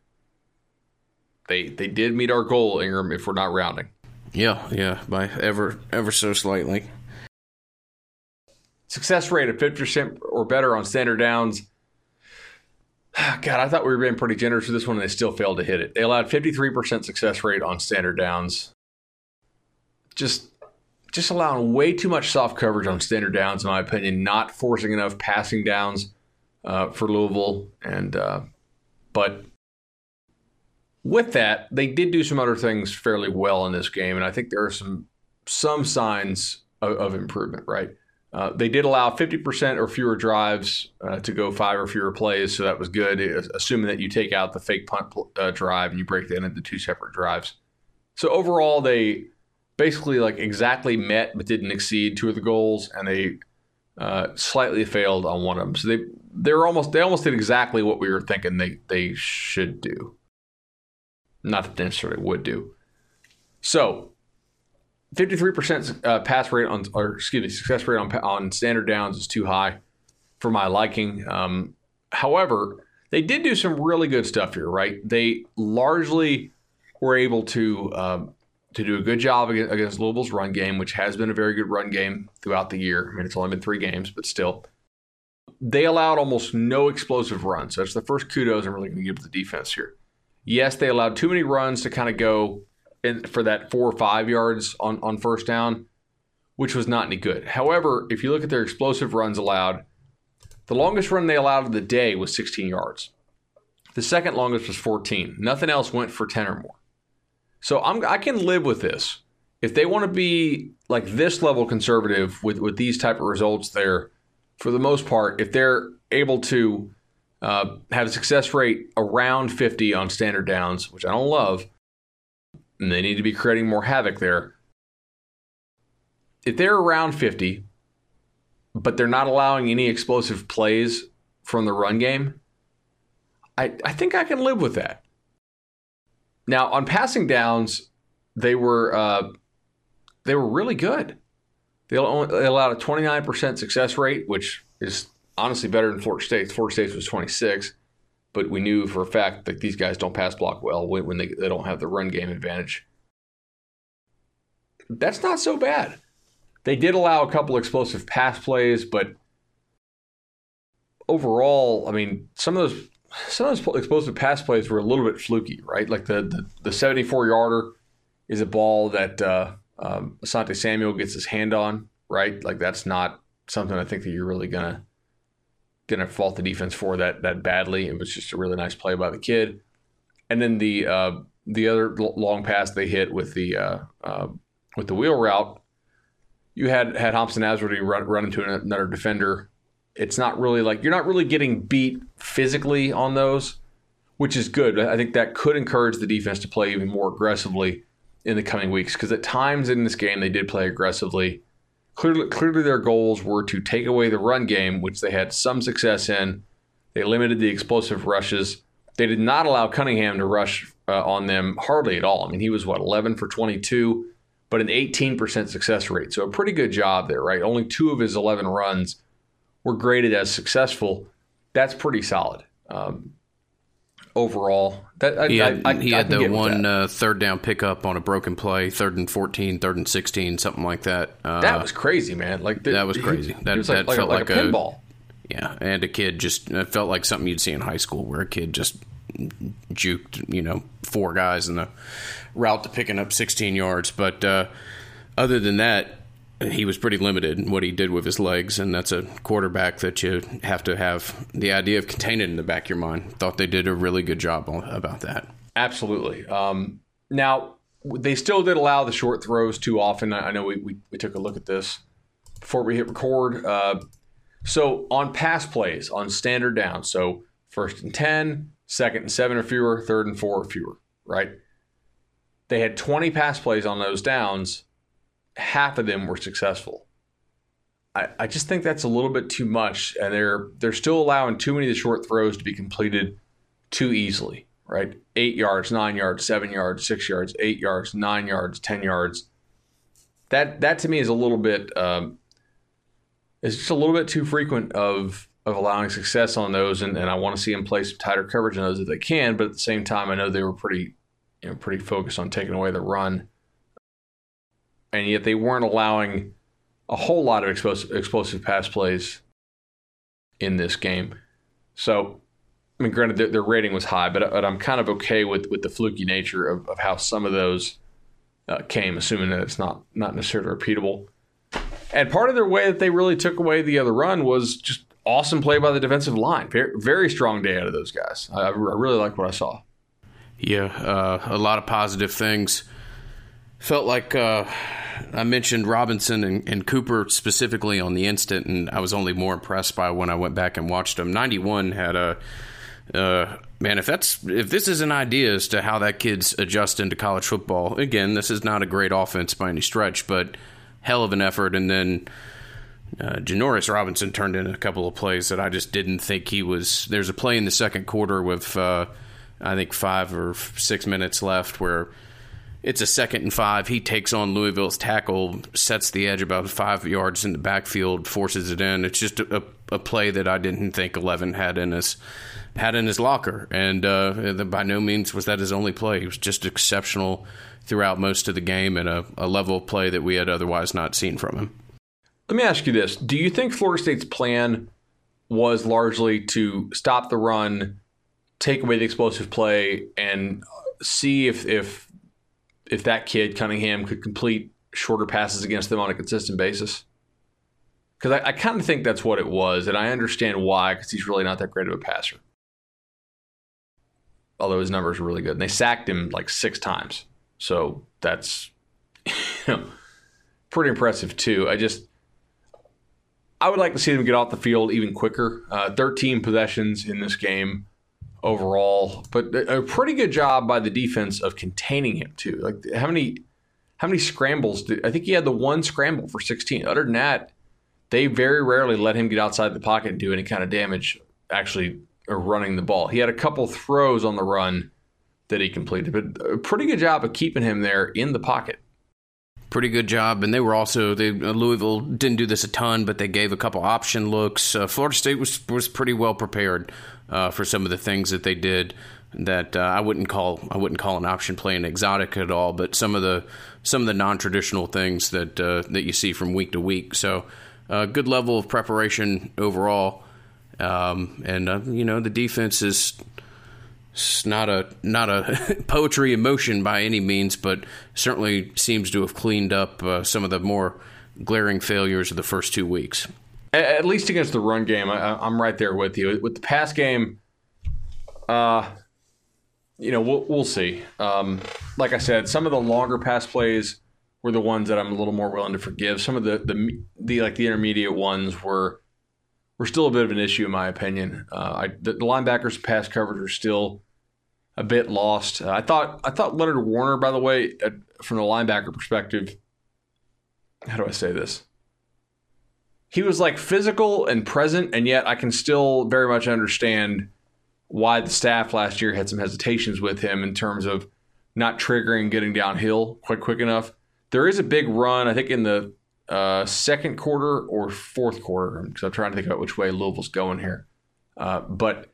they they did meet our goal, Ingram. If we're not rounding. Yeah, yeah, by ever ever so slightly. Success rate of 50% or better on standard downs. (sighs) God, I thought we were being pretty generous with this one, and they still failed to hit it. They allowed 53% success rate on standard downs. Just, just allowing way too much soft coverage on standard downs, in my opinion. Not forcing enough passing downs uh, for Louisville, and uh, but with that, they did do some other things fairly well in this game, and I think there are some some signs of, of improvement. Right. Uh, they did allow 50% or fewer drives uh, to go five or fewer plays, so that was good, assuming that you take out the fake punt uh, drive and you break that into two separate drives. So overall, they basically like exactly met but didn't exceed two of the goals, and they uh, slightly failed on one of them. So they they were almost they almost did exactly what we were thinking they they should do. Not that they necessarily would do. So, fifty three percent uh, pass rate on or excuse me success rate on on standard downs is too high for my liking. Um, however, they did do some really good stuff here. Right, they largely were able to. Um, to do a good job against Louisville's run game, which has been a very good run game throughout the year. I mean, it's only been three games, but still they allowed almost no explosive runs. So that's the first kudos I'm really going to give to the defense here. Yes, they allowed too many runs to kind of go in for that four or five yards on, on first down, which was not any good. However, if you look at their explosive runs allowed, the longest run they allowed of the day was 16 yards. The second longest was 14. Nothing else went for 10 or more. So I'm, I can live with this. If they want to be like this level conservative with, with these type of results there, for the most part, if they're able to uh, have a success rate around 50 on standard downs, which I don't love, and they need to be creating more havoc there. If they're around 50, but they're not allowing any explosive plays from the run game, I, I think I can live with that. Now on passing downs, they were uh, they were really good. They, only, they allowed a 29% success rate, which is honestly better than Florida State. Florida State was 26, but we knew for a fact that these guys don't pass block well when, when they, they don't have the run game advantage. That's not so bad. They did allow a couple explosive pass plays, but overall, I mean, some of those some of those explosive pass plays were a little bit fluky, right? Like the the, the 74 yarder is a ball that uh, um, Asante Samuel gets his hand on, right? Like that's not something I think that you're really gonna gonna fault the defense for that that badly. It was just a really nice play by the kid. And then the uh, the other long pass they hit with the uh, uh, with the wheel route, you had had Thompson Asworthy run run into another defender. It's not really like you're not really getting beat physically on those, which is good. I think that could encourage the defense to play even more aggressively in the coming weeks because at times in this game they did play aggressively. Clearly, clearly their goals were to take away the run game, which they had some success in. They limited the explosive rushes. They did not allow Cunningham to rush uh, on them hardly at all. I mean, he was what 11 for 22, but an 18% success rate. So a pretty good job there, right? Only two of his 11 runs were graded as successful. That's pretty solid. Um, overall. That, I, he had, I, I, he had the one uh, third down pickup on a broken play, third and 14, third and 16, something like that. Uh, that was crazy, man. Like the, That was crazy. That, was like, that felt like, like, a pinball. yeah, and a kid just it felt like something you'd see in high school where a kid just juked, you know, four guys in the route to picking up 16 yards. But uh, other than that, he was pretty limited in what he did with his legs, and that's a quarterback that you have to have the idea of containing in the back of your mind. Thought they did a really good job about that. Absolutely. Um, now they still did allow the short throws too often. I know we, we, we took a look at this before we hit record. Uh, so on pass plays, on standard down, so first and 10, second and 7 or fewer, third and 4 or fewer, right? They had 20 pass plays on those downs half of them were successful. I, I just think that's a little bit too much, and they're they're still allowing too many of the short throws to be completed too easily. Right, eight yards, nine yards, seven yards, six yards, eight yards, nine yards, ten yards. That that to me is a little bit. Um, it's just a little bit too frequent of of allowing success on those, and, and I want to see them play some tighter coverage on those if they can. But at the same time, I know they were pretty, you know, pretty focused on taking away the run and yet they weren't allowing a whole lot of explosive, explosive pass plays in this game. So, I mean, granted, their, their rating was high, but, but, I'm kind of okay with, with the fluky nature of, of how some of those uh, came, assuming that it's not not necessarily repeatable. And part of their way that they really took away the other run was just awesome play by the defensive line. Very, very strong day out of those guys. I, I really like what I saw. Yeah, uh, a lot of positive things. Felt like uh, I mentioned Robinson and, and, Cooper specifically on the instant, and I was only more impressed by when I went back and watched them. 91 had a uh, man, if that's if this is an idea as to how that kid's adjust into college football, again, this is not a great offense by any stretch, but hell of an effort. And then uh, Janarius Robinson turned in a couple of plays that I just didn't think he was. There's a play in the second quarter with uh, I think five or six minutes left where it's a second and five. He takes on Louisville's tackle, sets the edge about five yards in the backfield, forces it in. It's just a, a play that I didn't think Eleven had in his had in his locker, and uh, by no means was that his only play. He was just exceptional throughout most of the game and a, a level of play that we had otherwise not seen from him. Let me ask you this: Do you think Florida State's plan was largely to stop the run, take away the explosive play, and see if if if that kid Cunningham could complete shorter passes against them on a consistent basis? Because I, I kind of think that's what it was, and I understand why, because he's really not that great of a passer. Although his numbers are really good, and they sacked him like six times, so that's (laughs) you know pretty impressive too. I just I would like to see them get off the field even quicker. Uh, 13 possessions in this game overall, but a pretty good job by the defense of containing him too. Like how many how many scrambles did I think he had the one scramble for 16. Other than that, they very rarely let him get outside the pocket and do any kind of damage actually running the ball. He had a couple throws on the run that he completed, but a pretty good job of keeping him there in the pocket pretty good job. And they were also they uh, Louisville didn't do this a ton, but they gave a couple option looks. Uh, Florida State was was pretty well prepared uh, for some of the things that they did. That uh, I wouldn't call I wouldn't call an option play an exotic at all, but some of the some of the non traditional things that uh, that you see from week to week. So, uh, good level of preparation overall. Um, and you know the defense is it's not a not a (laughs) poetry emotion by any means, but certainly seems to have cleaned up uh, some of the more glaring failures of the first two weeks. At least against the run game, I, am right there with you. With the pass game, uh, you know, we'll, we'll see. Um, like I said, some of the longer pass plays were the ones that I'm a little more willing to forgive. Some of the the, the like the intermediate ones were were still a bit of an issue in my opinion. Uh, I, the, the, linebackers pass coverage are still a bit lost. Uh, I thought I thought Leonard Warner, by the way, at, from the linebacker perspective, how do I say this? He was like physical and present, and yet I can still very much understand why the staff last year had some hesitations with him in terms of not triggering getting downhill quite quick enough. There is a big run, I think, in the uh, second quarter or fourth quarter, because I'm trying to think about which way Louisville's going here. Uh, but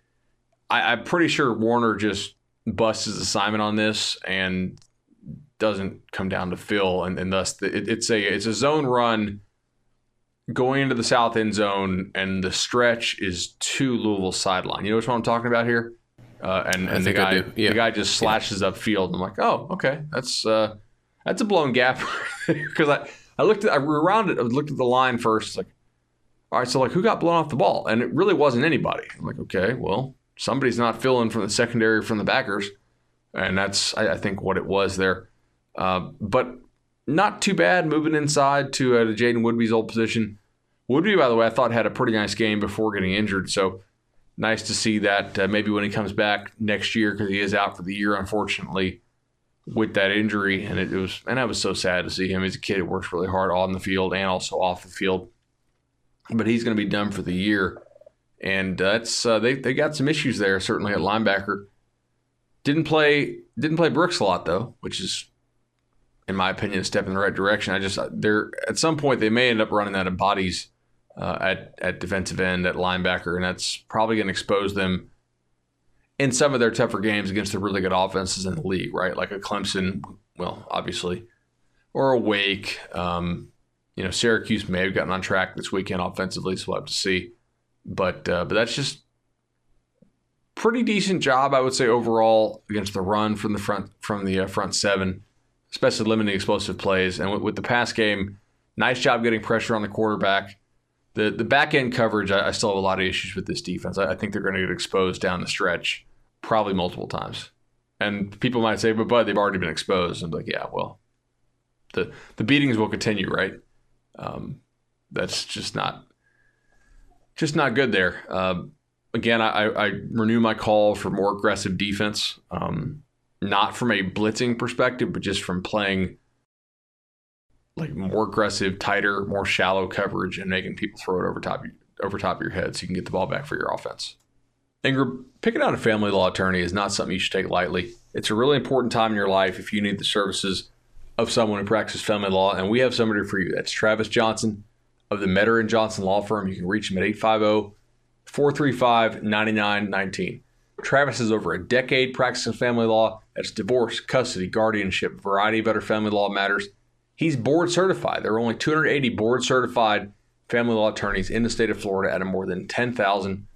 I, am pretty sure Warner just busts his assignment on this and doesn't come down to Phil, and, and thus the, it, it's a it's a zone run going into the south end zone, and the stretch is to Louisville sideline. You know what I'm talking about here? Uh, and and the guy yeah. the guy just slashes yeah. upfield. I'm like, oh, okay, that's uh, that's a blown gap (laughs) because I I looked at, I rewound I looked at the line first. Like, all right, so like, who got blown off the ball? And it really wasn't anybody. I'm like, okay, well, somebody's not filling from the secondary from the backers, and that's I, I think what it was there. Uh, but not too bad moving inside to uh, to Jaiden Woodbey's old position. Woodbey, by the way, I thought had a pretty nice game before getting injured. So nice to see that. Uh, maybe when he comes back next year, because he is out for the year, unfortunately with that injury, and it, it, was and I was so sad to see him. He's a kid who works really hard on the field and also off the field, but he's going to be done for the year, and uh, that's uh, they they got some issues there certainly at linebacker. Didn't play didn't play Brooks a lot though, which is in my opinion a step in the right direction. I just they're at some point they may end up running out of bodies uh, at at defensive end at linebacker, and that's probably going to expose them in some of their tougher games against the really good offenses in the league, right? Like a Clemson, well, obviously, or a Wake. Um, you know, Syracuse may have gotten on track this weekend offensively, so we'll have to see. But uh, but that's just pretty decent job, I would say overall against the run from the front from the uh, front seven, especially limiting explosive plays. And with, with, the pass game, nice job getting pressure on the quarterback. The the back end coverage, I, I still have a lot of issues with this defense. I, I think they're going to get exposed down the stretch probably multiple times. And people might say, but Bud, they've already been exposed. And I'm like, yeah, well, the the beatings will continue, right? Um, that's just not just not good there. Um, again, I, I renew my call for more aggressive defense, um, not from a blitzing perspective, but just from playing like more aggressive, tighter, more shallow coverage, and making people throw it over top over top of your head so you can get the ball back for your offense. Ingram, picking out a family law attorney is not something you should take lightly. It's a really important time in your life if you need the services of someone who practices family law, and we have somebody for you. That's Travis Johnson of the Metter and Johnson Law Firm. You can reach him at 850 435 9919. Travis has over a decade practicing family law. That's divorce, custody, guardianship, variety of other family law matters. He's board certified. There are only 280 board certified family law attorneys in the state of Florida out of more than 10,000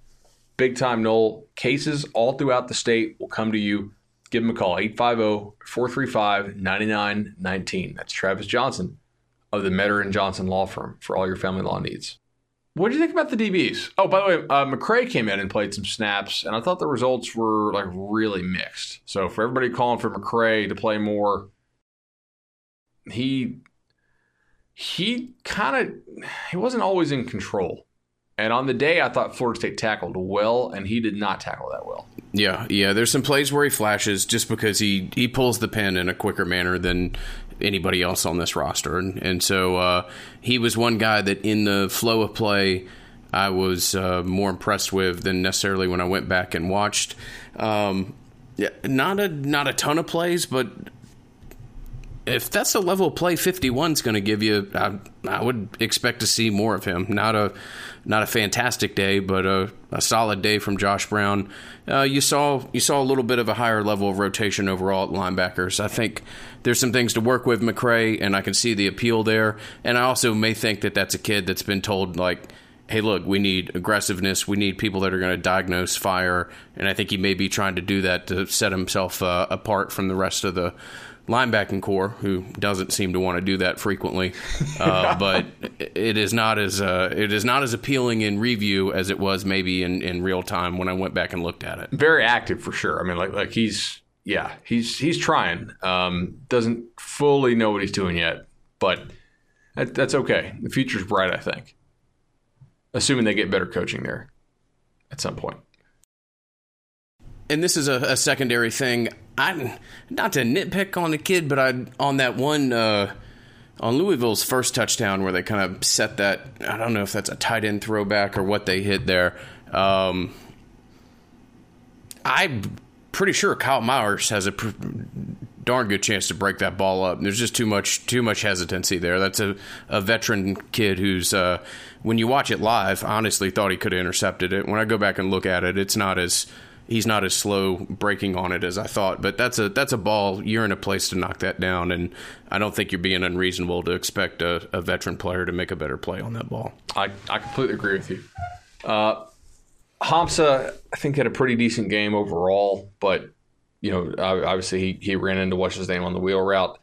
big time Nole cases all throughout the state will come to you. Give him a call, 850 435 9919. That's Travis Johnson of the Metter and Johnson Law Firm for all your family law needs. What do you think about the DBs? Oh, by the way, uh, McCray came in and played some snaps, and I thought the results were like really mixed. So for everybody calling for McCray to play more, he he kind of he wasn't always in control. And on the day, I thought Florida State tackled well, and he did not tackle that well. Yeah, yeah. There's some plays where he flashes just because he he pulls the pin in a quicker manner than anybody else on this roster. And, and so uh, he was one guy that in the flow of play, I was uh, more impressed with than necessarily when I went back and watched. Um, yeah, not a not a ton of plays, but if that's the level of play 51 is going to give you, I, I, would expect to see more of him. Not a not a fantastic day, but a, a solid day from Josh Brown. Uh, you saw you saw a little bit of a higher level of rotation overall at linebackers. I think there's some things to work with McCray, and I can see the appeal there. And I also may think that that's a kid that's been told like, "Hey, look, we need aggressiveness. We need people that are going to diagnose fire." And I think he may be trying to do that to set himself uh, apart from the rest of the linebacking core, who doesn't seem to want to do that frequently. Uh, (laughs) but it is not as uh, it is not as appealing in review as it was maybe in, in real time when I went back and looked at it. Very active for sure. I mean, like like he's yeah he's he's trying. Um, doesn't fully know what he's doing yet, but that, that's okay. The future's bright, I think. Assuming they get better coaching there at some point and this is a, a, secondary thing. I not to nitpick on the kid, but I on that one uh, on Louisville's first touchdown where they kind of set that. I don't know if that's a tight end throwback or what they hit there. Um, I'm pretty sure Kyle Meyers has a pr- darn good chance to break that ball up. There's just too much too much hesitancy there. That's a, a veteran kid who's uh, when you watch it live, honestly thought he could have intercepted it. When I go back and look at it, it's not as he's not as slow breaking on it as I thought. But that's a that's a ball. You're in a place to knock that down, and I don't think you're being unreasonable to expect a, a veteran player to make a better play on that ball. I, I completely agree with you. Uh, Hamsah, I think had a pretty decent game overall, but you know, obviously he, he ran into what's his name on the wheel route,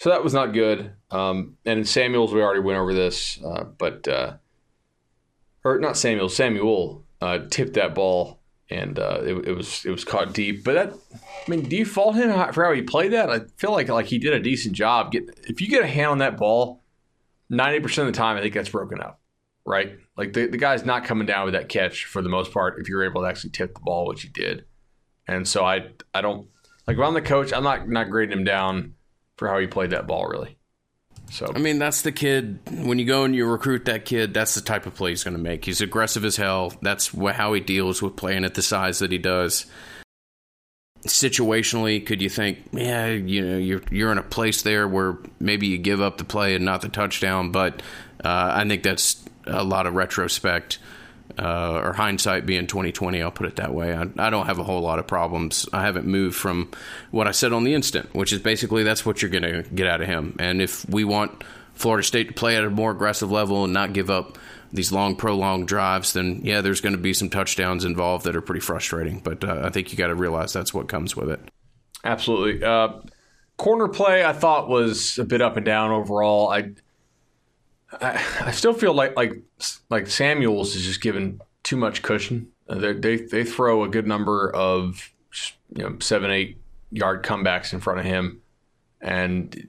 so that was not good. Um, and in Samuels, we already went over this, uh, but uh, or not Samuel, Samuel uh, tipped that ball and uh, it, it, was it was caught deep. But that, I mean, do you fault him for how he played that? I feel like like he did a decent job. Get if you get a hand on that ball, ninety percent of the time, I think that's broken up, right? Like the the guy's not coming down with that catch for the most part. If you're able to actually tip the ball, which he did, and so I I don't like if I'm the coach, I'm not not grading him down for how he played that ball really. So I mean, that's the kid. When you go and you recruit that kid, that's the type of play he's going to make. He's aggressive as hell. That's how he deals with playing at the size that he does. Situationally, could you think, yeah, you know, you're you're in a place there where maybe you give up the play and not the touchdown, but uh, I think that's a lot of retrospect uh, or hindsight being 2020. I'll put it that way. I, I, don't have a whole lot of problems. I haven't moved from what I said on the instant, which is basically that's what you're going to get out of him. And if we want Florida State to play at a more aggressive level and not give up these long, prolonged drives, then yeah, there's going to be some touchdowns involved that are pretty frustrating. But uh, I think you got to realize that's what comes with it. Absolutely. Uh, corner play, I thought was a bit up and down overall. I I, I still feel like like like Samuels is just given too much cushion. Uh, they, they they throw a good number of you know seven eight yard comebacks in front of him, and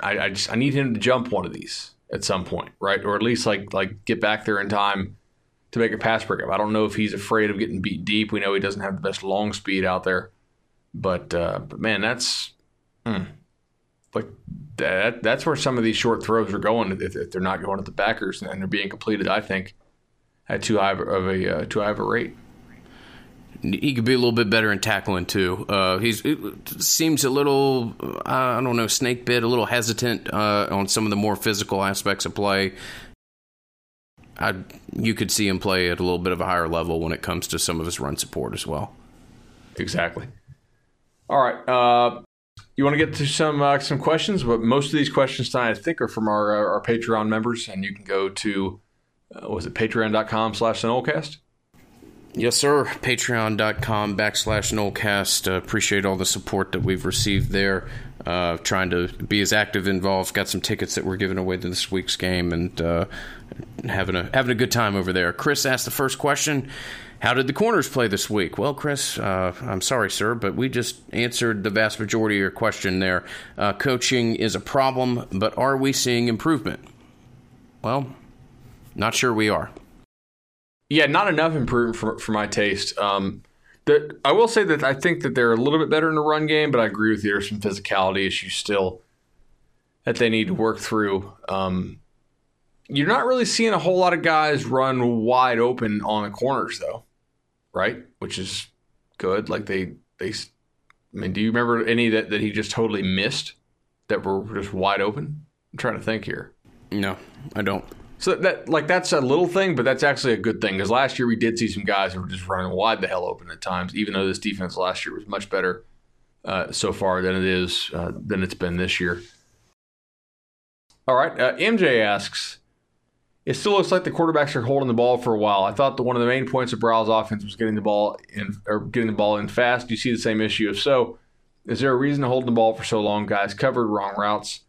I, I just I need him to jump one of these at some point, right? Or at least like like get back there in time to make a pass breakup. I don't know if he's afraid of getting beat deep. We know he doesn't have the best long speed out there, but uh, but man, that's hmm, like that. That's where some of these short throws are going if, if they're not going at the backers and they're being completed. I think at too high of a uh, too high of a rate. He could be a little bit better in tackling too. Uh, he's seems a little, I don't know, snake bit, a little hesitant uh, on some of the more physical aspects of play. I, you could see him play at a little bit of a higher level when it comes to some of his run support as well. Exactly. All right. Uh, you want to get to some uh, some questions, but most of these questions tonight, I think, are from our uh, our Patreon members, and you can go to uh, was it patreon.com slash Nolcast? Yes, sir. Patreon.com backslash Nolcast. Uh, appreciate all the support that we've received there. Uh, trying to be as active involved. Got some tickets that we're giving away to this week's game and uh, having a having a good time over there. Chris asked the first question. How did the corners play this week? Well, Chris, uh, I'm sorry, sir, but we just answered the vast majority of your question there. Uh, coaching is a problem, but are we seeing improvement? Well, not sure we are. Yeah, not enough improvement for, for my taste. Um, I will say that I think that they're a little bit better in the run game, but I agree with you. There's some physicality issues still that they need to work through. Um, you're not really seeing a whole lot of guys run wide open on the corners, though, right? Which is good. Like they, they. I mean, do you remember any that, that he just totally missed that were just wide open? I'm trying to think here. No, I don't. So that like that's a little thing, but that's actually a good thing because last year we did see some guys who were just running wide the hell open at times. Even though this defense last year was much better uh, so far than it is uh, than it's been this year. All right, uh, MJ asks. It still looks like the quarterbacks are holding the ball for a while. I thought that one of the main points of Briles' offense was getting the ball in or getting the ball in fast. Do you see the same issue? If so, is there a reason to hold the ball for so long? Guys covered wrong routes.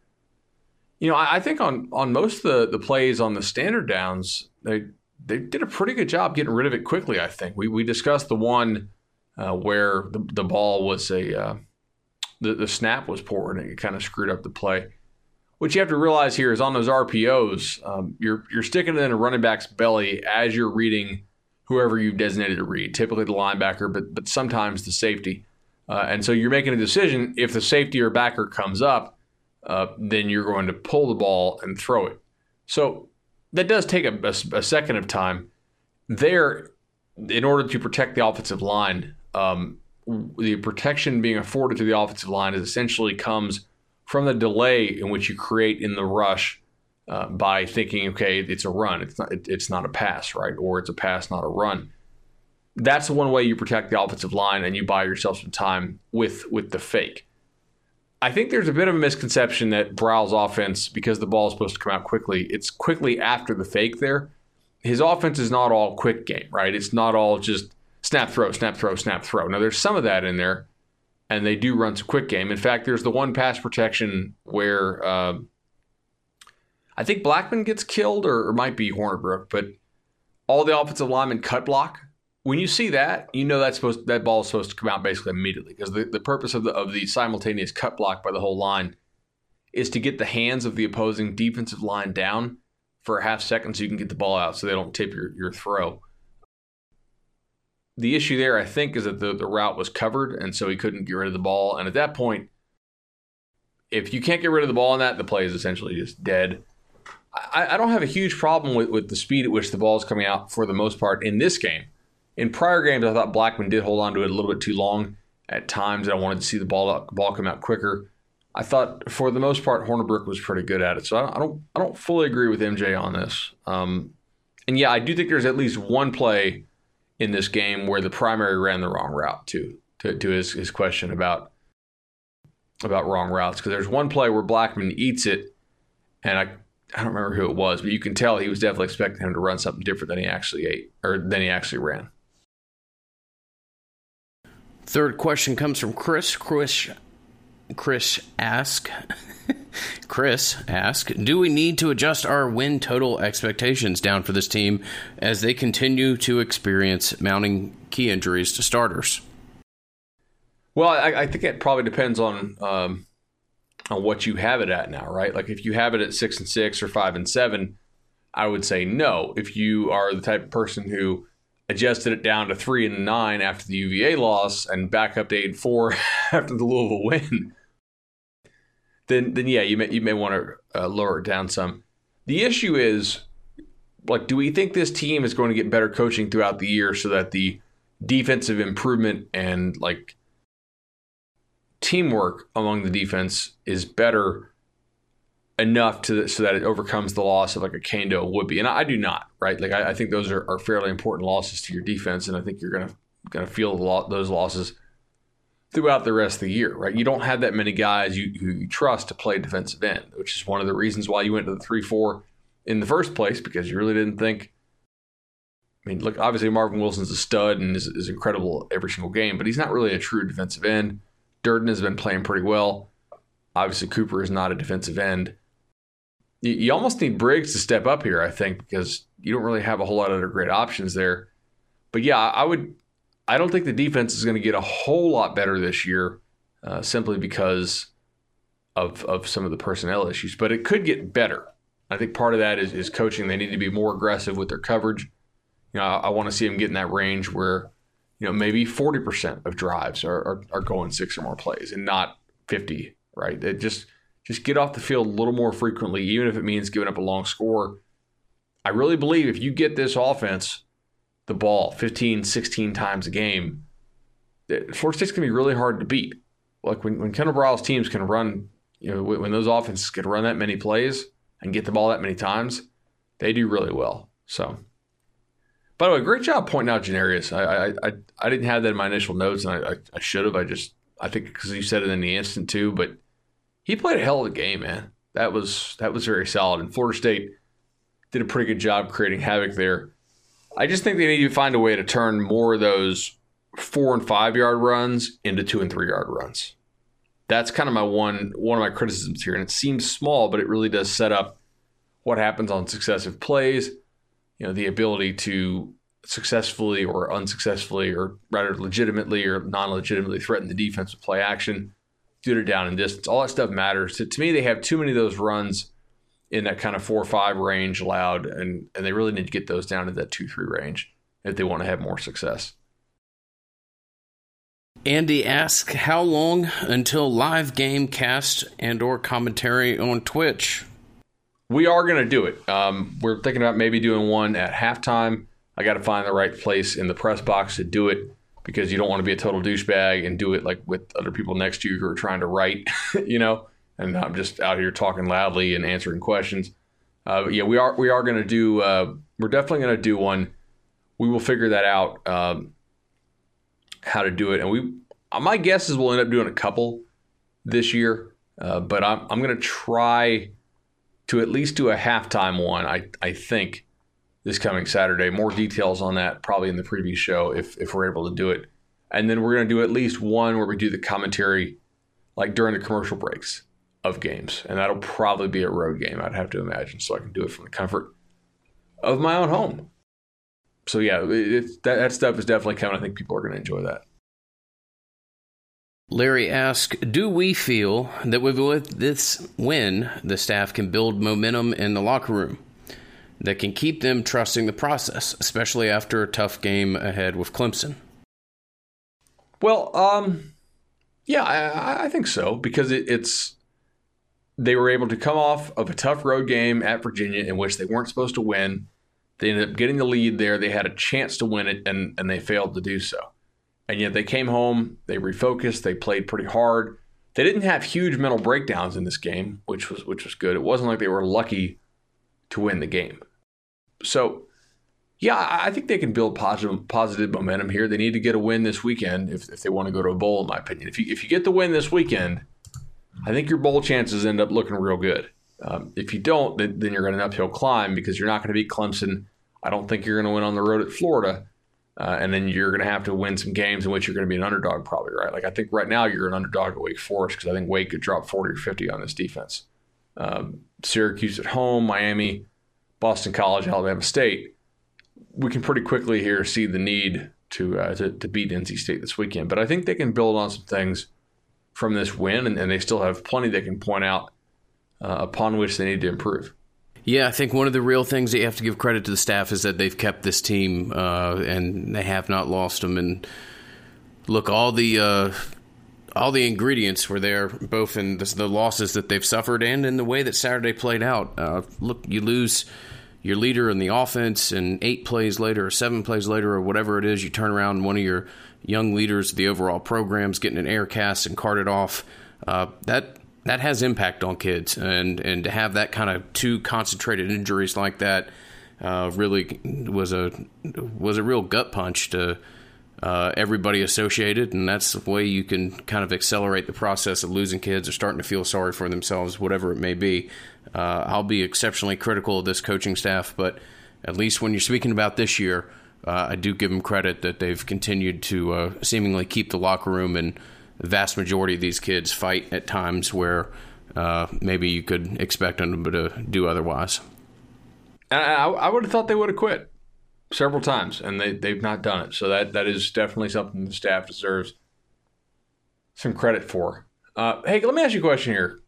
You know, I, I think on on most of the, the plays on the standard downs, they they did a pretty good job getting rid of it quickly. I think we we discussed the one uh, where the, the ball was a uh, the the snap was poor and it kind of screwed up the play. What you have to realize here is on those RPOs, um, you're you're sticking it in a running back's belly as you're reading whoever you've designated to read, typically the linebacker, but but sometimes the safety. Uh, and so you're making a decision if the safety or backer comes up uh, then you're going to pull the ball and throw it. So that does take a, a, a second of time. There, in order to protect the offensive line, um, the protection being afforded to the offensive line is essentially comes from the delay in which you create in the rush uh, by thinking, okay, it's a run, it's not, it, it's not a pass, right? Or it's a pass, not a run. That's the one way you protect the offensive line, and you buy yourself some time with with the fake. I think there's a bit of a misconception that Briles' offense, because the ball is supposed to come out quickly, it's quickly after the fake there. His offense is not all quick game, right? It's not all just snap, throw, snap, throw, snap, throw. Now, there's some of that in there, and they do run some quick game. In fact, there's the one pass protection where uh, I think Blackman gets killed, or, or might be Hornibrook, but all the offensive linemen cut block when you see that, you know that's supposed that ball is supposed to come out basically immediately because the, the purpose of the of the simultaneous cut block by the whole line is to get the hands of the opposing defensive line down for a half second so you can get the ball out so they don't tip your, your throw. The issue there, I think, is that the, the route was covered and so he couldn't get rid of the ball. And at that point, if you can't get rid of the ball on that, the play is essentially just dead. I, I don't have a huge problem with, with the speed at which the ball is coming out for the most part in this game in prior games, I thought Blackman did hold on to it a little bit too long at times. and I wanted to see the ball ball come out quicker. I thought for the most part Hornibrook was pretty good at it. So I don't I don't, I don't fully agree with MJ on this. Um, and yeah, I do think there's at least one play in this game where the primary ran the wrong route too. To, to his, his question about about wrong routes because there's one play where Blackman eats it, and I I don't remember who it was, but you can tell he was definitely expecting him to run something different than he actually ate or than he actually ran. Third question comes from Chris. Chris, Chris ask, (laughs) Chris ask, do we need to adjust our win total expectations down for this team as they continue to experience mounting key injuries to starters? Well, I, I think it probably depends on um, on what you have it at now, right? Like if you have it at six and six or five and seven, I would say no. If you are the type of person who adjusted it down to three and nine after the UVA loss and back up to eight and four (laughs) after the Louisville win, then then yeah, you may you may want to uh, lower it down some. The issue is, like, do we think this team is going to get better coaching throughout the year so that the defensive improvement and like teamwork among the defense is better enough to so that it overcomes the loss of like a Kaindoh Woodbey. And I, I do not, right? Like I, I think those are, are, fairly important losses to your defense, and I think you're gonna gonna feel lo- those losses throughout the rest of the year, right? You don't have that many guys you who you trust to play defensive end, which is one of the reasons why you went to the three four in the first place because you really didn't think. I mean, look, obviously Marvin Wilson's a stud and is, is incredible every single game, but he's not really a true defensive end. Durden has been playing pretty well. Obviously, Cooper is not a defensive end you, you almost need Briggs to step up here, I think, because you don't really have a whole lot of other great options there. But yeah, I would. I don't think the defense is going to get a whole lot better this year, uh, simply because of of some of the personnel issues. But it could get better. I think part of that is, is coaching. They need to be more aggressive with their coverage. You know, I, I want to see them get in that range where, you know, maybe forty percent of drives are, are, are going six or more plays and not fifty. Right? It just just get off the field a little more frequently, even if it means giving up a long score. I really believe if you get this offense the ball 15, 16 times a game, Florida State's going to be really hard to beat. Like when, when Kendal Briles teams can run, you know, when those offenses can run that many plays and get the ball that many times, they do really well. So, by the way, great job pointing out Janarius. I I, I, I didn't have that in my initial notes, and I, I, I should have. I just I think because you said it in the instant too, but he played a hell of a game, man. That was that was very solid. And Florida State did a pretty good job creating havoc there. I just think they need to find a way to turn more of those four and five yard runs into two and three yard runs. That's kind of my one one of my criticisms here. And it seems small, but it really does set up what happens on successive plays. You know, the ability to successfully or unsuccessfully, or rather legitimately or non legitimately threaten the defense with play action do it down in distance. All that stuff matters. To, to me, they have too many of those runs in that kind of four or five range allowed, and, and they really need to get those down to that two, three range if they want to have more success. Andy asks, how long until live game cast and or commentary on Twitch? We are going to do it. Um, we're thinking about maybe doing one at halftime. I got to find the right place in the press box to do it because you don't want to be a total douchebag and do it like with other people next to you who are trying to write, (laughs) you know. And I'm just out here talking loudly and answering questions. Uh, yeah, we are we are going to do. Uh, we're definitely going to do one. We will figure that out um, how to do it, and we. My guess is we'll end up doing a couple this year, uh, but I'm I'm going to try to at least do a halftime one. I I think this coming Saturday. More details on that probably in the previous show if, if we're able to do it. And then we're going to do at least one where we do the commentary like during the commercial breaks of games. And that'll probably be a road game, I'd have to imagine, so I can do it from the comfort of my own home. So, yeah, that, that stuff is definitely coming. I think people are going to enjoy that. Larry asks, do we feel that with this win, the staff can build momentum in the locker room? that can keep them trusting the process, especially after a tough game ahead with Clemson? Well, um, yeah, I, I, think so because it, it's they were able to come off of a tough road game at Virginia in which they weren't supposed to win. They ended up getting the lead there. They had a chance to win it, and and they failed to do so. And yet they came home, they refocused, they played pretty hard. They didn't have huge mental breakdowns in this game, which was which was good. It wasn't like they were lucky to win the game. So, yeah, I think they can build positive positive momentum here. They need to get a win this weekend if, if they want to go to a bowl, in my opinion. If you if you get the win this weekend, I think your bowl chances end up looking real good. Um, if you don't, then, then you're going to uphill climb because you're not going to beat Clemson. I don't think you're going to win on the road at Florida. Uh, and then you're going to have to win some games in which you're going to be an underdog, probably, right? Like, I think right now you're an underdog at Wake Forest because I think Wake could drop 40 or 50 on this defense. Um, Syracuse at home, Miami, Boston College, Alabama State, we can pretty quickly here see the need to, uh, to, to beat NC State this weekend. But I think they can build on some things from this win, and, and they still have plenty they can point out uh, upon which they need to improve. Yeah, I think one of the real things that you have to give credit to the staff is that they've kept this team uh, and they have not lost them. And look, all the uh, all the ingredients were there, both in the, the, losses that they've suffered and in the way that Saturday played out. Uh, look, you lose your leader in the offense, and eight plays later, or seven plays later, or whatever it is, you turn around and one of your young leaders of the overall program's getting an air cast and carted off. Uh, that that has impact on kids, and and to have that kind of two concentrated injuries like that uh, really was a was a real gut punch to uh, everybody associated, and that's the way you can kind of accelerate the process of losing kids or starting to feel sorry for themselves, whatever it may be. Uh, I'll be exceptionally critical of this coaching staff, but at least when you're speaking about this year, uh, I do give them credit that they've continued to uh, seemingly keep the locker room and the vast majority of these kids fight at times where uh, maybe you could expect them to do otherwise. I, I would have thought they would have quit several times, and they they've not done it. So that that is definitely something the staff deserves some credit for. Uh, hey, let me ask you a question here.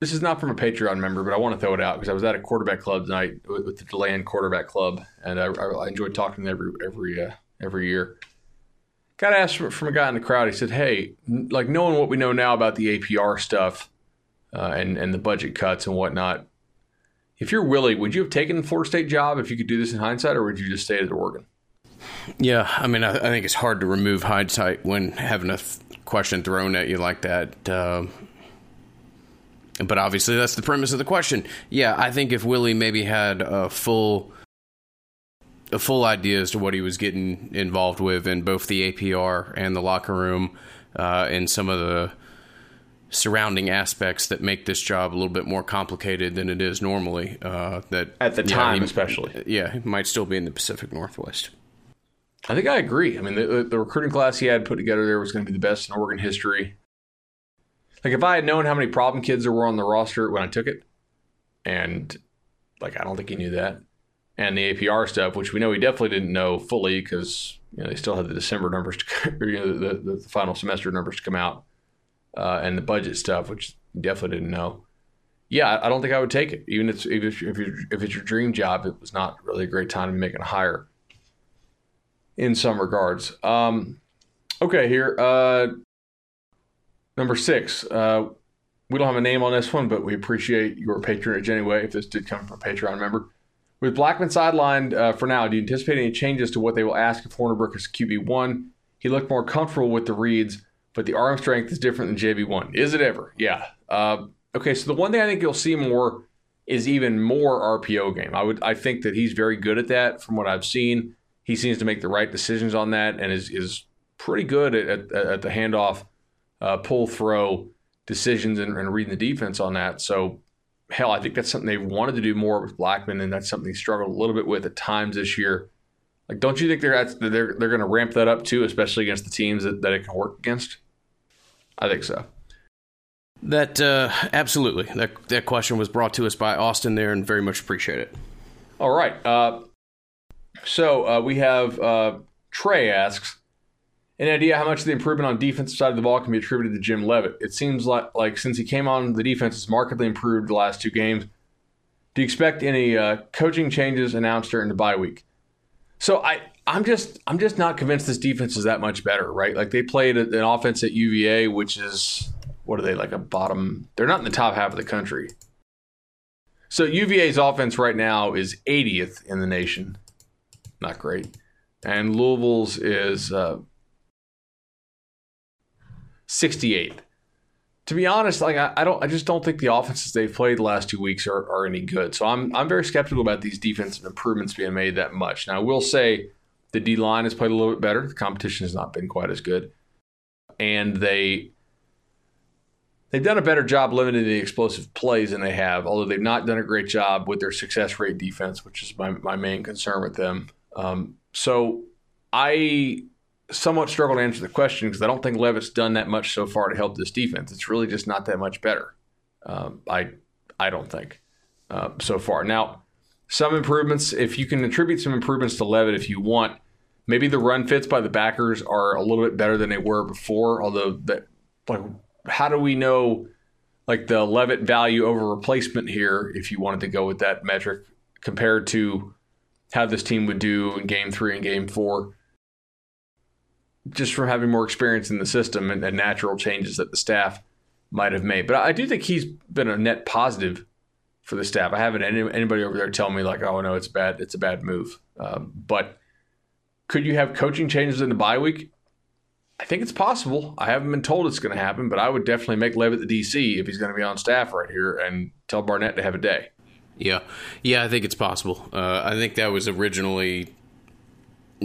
This is not from a Patreon member, but I want to throw it out because I was at a quarterback club tonight with, with the Deland Quarterback Club, and I, I enjoy talking to every every uh, every year. Got asked from a guy in the crowd. He said, "Hey, like knowing what we know now about the APR stuff uh, and and the budget cuts and whatnot, if you're Willie, would you have taken the Florida State job if you could do this in hindsight, or would you just stay at Oregon? Yeah, I mean, I, I think it's hard to remove hindsight when having a th- question thrown at you like that. Uh, but obviously, that's the premise of the question. Yeah, I think if Willie maybe had a full a full idea as to what he was getting involved with in both the APR and the locker room, uh, and some of the surrounding aspects that make this job a little bit more complicated than it is normally. Uh, that at the time, he, especially, yeah, he might still be in the Pacific Northwest. I think I agree. I mean, the, the recruiting class he had put together there was going to be the best in Oregon history. Like, if I had known how many problem kids there were on the roster when I took it, and like, I don't think he knew that, and the APR stuff, which we know he definitely didn't know fully because you know they still had the December numbers, to, or, (laughs) you know, the, the, the final semester numbers to come out uh, and the budget stuff, which definitely didn't know. Yeah, I don't think I would take it, even if if, if, if it's your dream job. It was not really a great time to making a hire. In some regards. Um, okay, here uh, number six. Uh, we don't have a name on this one, but we appreciate your patronage anyway. If this did come from a Patreon member. With Blackman sidelined uh, for now, do you anticipate any changes to what they will ask if Hornibrook is QB one? He looked more comfortable with the reads but the arm strength is different than JB1. Is it ever? Yeah. Uh, okay, so the one thing I think you'll see more is even more RPO game. I would I think that he's very good at that from what I've seen. He seems to make the right decisions on that and is is pretty good at, at, at the handoff, uh, pull throw decisions and, and, reading the defense on that. So hell, I think that's something they've wanted to do more with Blackman, and that's something he struggled a little bit with at times this year. Like, don't you think they're at, they're they're going to ramp that up too, especially against the teams that, that it can work against? I think so. That uh, absolutely. That that question was brought to us by Austin there, and very much appreciate it. All right. Uh, so uh, we have uh, Trey asks, an idea how much of the improvement on defensive side of the ball can be attributed to Jim Leavitt. It seems like like since he came on, the defense has markedly improved the last two games. Do you expect any uh, coaching changes announced during the bye week? So I I'm just I'm just not convinced this defense is that much better, right? Like they played an offense at UVA, which is what are they like a bottom? They're not in the top half of the country. So UVA's offense right now is 80th in the nation, not great, and Louisville's is uh, 68th. To be honest, like I, I, don't, I just don't think the offenses they've played the last two weeks are, are any good. So I'm I'm very skeptical about these defensive improvements being made that much. Now I will say the D line has played a little bit better. The competition has not been quite as good, and they they've done a better job limiting the explosive plays than they have. Although they've not done a great job with their success rate defense, which is my my main concern with them. Um, so I somewhat struggle to answer the question because I don't think Leavitt's done that much so far to help this defense. It's really just not that much better. Um, I I don't think uh, so far. Now some improvements. If you can attribute some improvements to Leavitt, if you want, maybe the run fits by the backers are a little bit better than they were before. Although that, like, how do we know? like the Leavitt value over replacement here, if you wanted to go with that metric, compared to how this team would do in game three and game four. Just from having more experience in the system and, and natural changes that the staff might have made. But I do think he's been a net positive for the staff. I haven't any, anybody over there tell me like, oh no, it's bad. It's a bad move. Um, but could you have coaching changes in the bye week? I think it's possible. I haven't been told it's going to happen, but I would definitely make Leavitt the DC if he's going to be on staff right here and tell Barnett to have a day. Yeah, yeah, I think it's possible. Uh, I think that was originally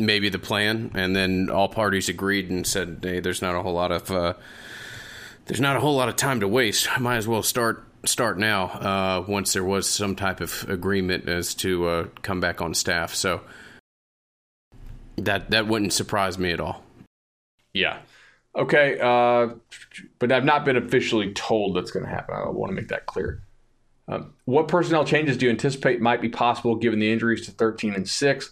maybe the plan, and then all parties agreed and said, "Hey, there's not a whole lot of uh, there's not a whole lot of time to waste. I might as well start start now." Uh, once there was some type of agreement as to uh, come back on staff, so that that wouldn't surprise me at all. Yeah. Okay, uh, but I've not been officially told that's going to happen. I want to make that clear. Um, what personnel changes do you anticipate might be possible given the injuries to 13 and 6?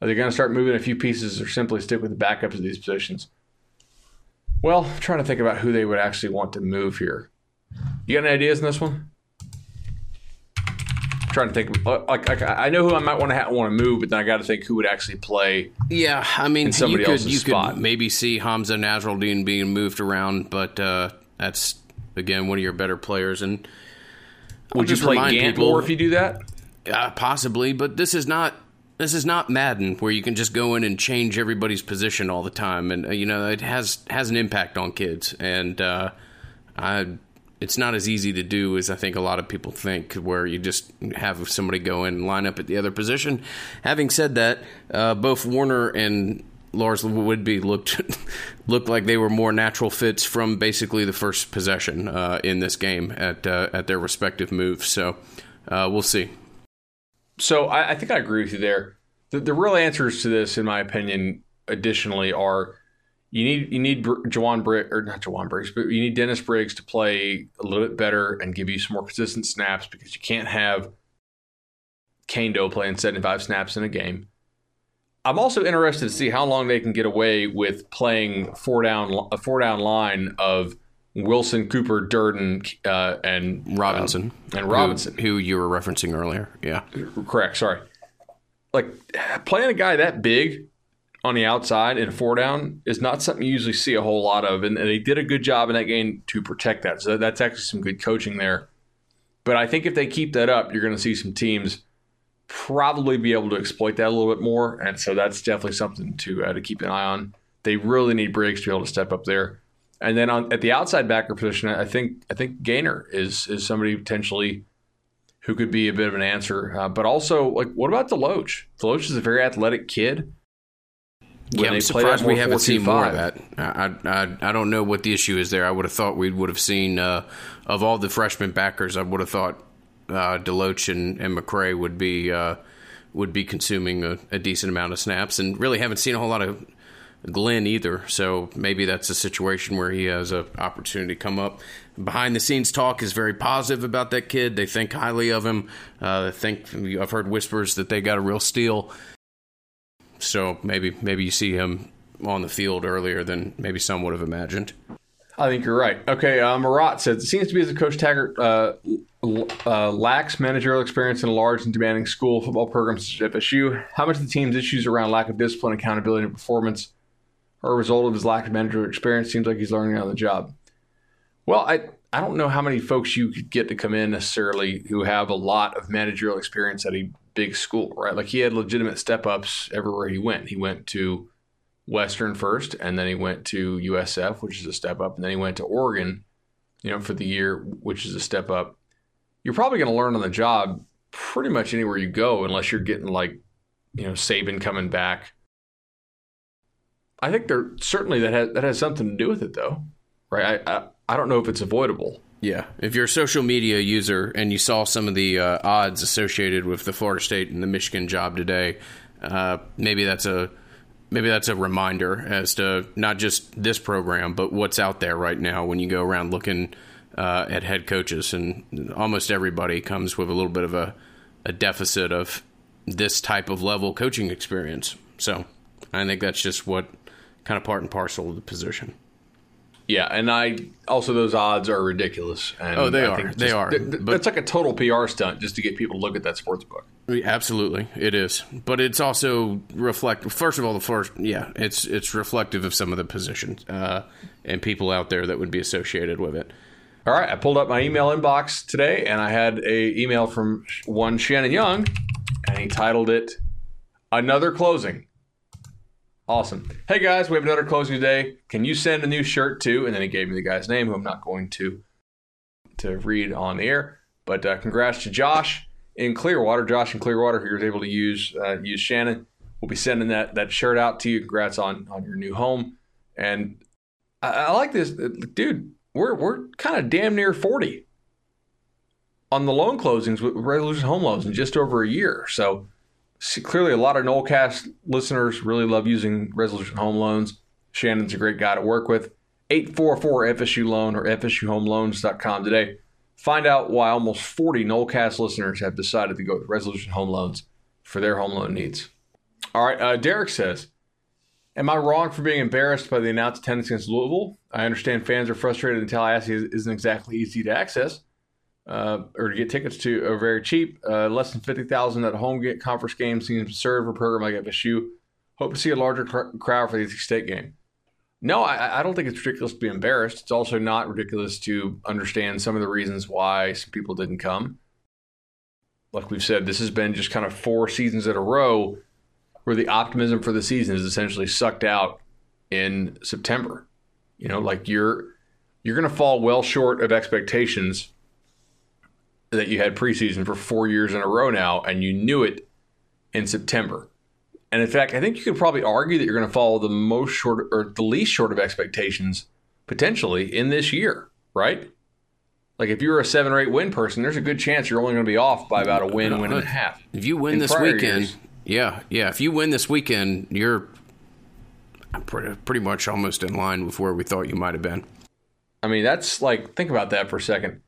Are they going to start moving a few pieces or simply stick with the backups of these positions? Well, I'm trying to think about who they would actually want to move here. You got any ideas in this one? I'm trying to think. Uh, like, like I know who I might want to ha- want to move, but then I got to think who would actually play. Yeah, I mean, somebody you could else's you spot. could maybe see Hamsah Nasirildeen being moved around, but uh, that's again one of your better players. And I'll Would you play Gant people- more if you do that? Uh, possibly, but this is not this is not Madden where you can just go in and change everybody's position all the time, and uh, you know it has has an impact on kids, and uh, I, it's not as easy to do as I think a lot of people think, where you just have somebody go in and line up at the other position. Having said that, uh, both Warner and Lars-Woodbey looked (laughs) looked like they were more natural fits from basically the first possession uh, in this game at uh, at their respective moves. So uh, we'll see. So I, I think I agree with you there. The, the real answers to this, in my opinion, additionally, are you need you need Jawan Briggs or not Jawan Briggs, but you need Dennis Briggs to play a little bit better and give you some more consistent snaps because you can't have Kaindoh playing 75 snaps in a game. I'm also interested to see how long they can get away with playing four down a four down line of Wilson, Cooper, Durden, uh, and Robinson and Robinson. who, who you were referencing earlier. Yeah, Correct. Sorry. Like playing a guy that big on the outside in a four down is not something you usually see a whole lot of, and, and they did a good job in that game to protect that. So that's actually some good coaching there. But I think if they keep that up, you're going to see some teams probably be able to exploit that a little bit more, and so that's definitely something to uh, to keep an eye on. They really need Briggs to be able to step up there. And then on at the outside backer position, I think I think Gainer is is somebody potentially who could be a bit of an answer. Uh, but also, like, what about DeLoach? DeLoach is a very athletic kid. When yeah. I'm surprised we haven't seen more of that. I, I I don't know what the issue is there. I would have thought we would have seen uh, of all the freshman backers. I would have thought uh, DeLoach and, and McCray would be uh, would be consuming a, a decent amount of snaps, and really haven't seen a whole lot of Glenn either. So maybe that's a situation where he has an opportunity to come up. Behind the scenes talk is very positive about that kid. They think highly of him. Uh, think I've heard whispers that they got a real steal. So maybe maybe you see him on the field earlier than maybe some would have imagined. I think you're right. Okay, uh, Marat says it seems to be as if Coach Taggart uh, uh, lacks managerial experience in a large and demanding school football program such as FSU. How much of the team's issues around lack of discipline, accountability, and performance are a result of his lack of managerial experience? Seems like he's learning on the job. Well, I I don't know how many folks you could get to come in necessarily who have a lot of managerial experience at a big school, right? Like he had legitimate step ups everywhere he went. He went to Western first, and then he went to USF, which is a step up, and then he went to Oregon, you know, for the year, which is a step up. You're probably going to learn on the job pretty much anywhere you go, unless you're getting like, you know, Saban coming back. I think there certainly that has that has something to do with it, though, right? I I, I don't know if it's avoidable. Yeah, if you're a social media user and you saw some of the uh, odds associated with the Florida State and the Michigan job today, uh, maybe that's a maybe that's a reminder as to not just this program, but what's out there right now when you go around looking uh, at head coaches, and almost everybody comes with a little bit of a, a deficit of this type of level coaching experience. So I think that's just what kind of part and parcel of the position. Yeah, and I also those odds are ridiculous. And Oh, they I are. think They are. th- th- But- that's like a total PR stunt just to get people to look at that sports book. Absolutely, it is. But it's also reflect. First of all, the first, yeah, it's it's reflective of some of the positions uh, and people out there that would be associated with it. All right, I pulled up my email inbox today, and I had a email from one Shannon Young, and he titled it "Another Closing." Awesome. Hey guys, we have another closing today. Can you send a new shirt to? And then he gave me the guy's name, who I'm not going to to read on the air. But uh, congrats to Josh in Clearwater. Josh in Clearwater, who was able to use uh, use Shannon. We'll be sending that that shirt out to you. Congrats on on your new home. And I, I like this, dude. We're we're kind of damn near forty on the loan closings with Resolution Home Loans in just over a year. So see, clearly, a lot of Nolecast listeners really love using Resolution Home Loans. Shannon's a great guy to work with. 844 FSU Loan or FSUHomeLoans.com today. Find out why almost 40 Nolecast listeners have decided to go with Resolution Home Loans for their home loan needs. All right, uh, Derek says, Am I wrong for being embarrassed by the announced attendance against Louisville? I understand fans are frustrated and Tallahassee isn't exactly easy to access uh, or to get tickets to are very cheap. Uh, less than 50000 at home get conference game seems absurd for a program like FSU. Hope to see a larger cr- crowd for the State game. No, I, I don't think it's ridiculous to be embarrassed. It's also not ridiculous to understand some of the reasons why some people didn't come. Like we've said, this has been just kind of four seasons in a row where the optimism for the season is essentially sucked out in September. You know, like you're you're going to fall well short of expectations that you had preseason for four years in a row now, and you knew it in September. And in fact, I think you could probably argue that you're going to follow the most short or the least short of expectations potentially in this year, right? Like if you're a seven or eight win person, there's a good chance you're only going to be off by about a win, win and a half. If you win In this weekend, years. yeah, yeah. If you win this weekend, you're pretty, pretty much almost in line with where we thought you might have been. I mean, that's like, think about that for a second.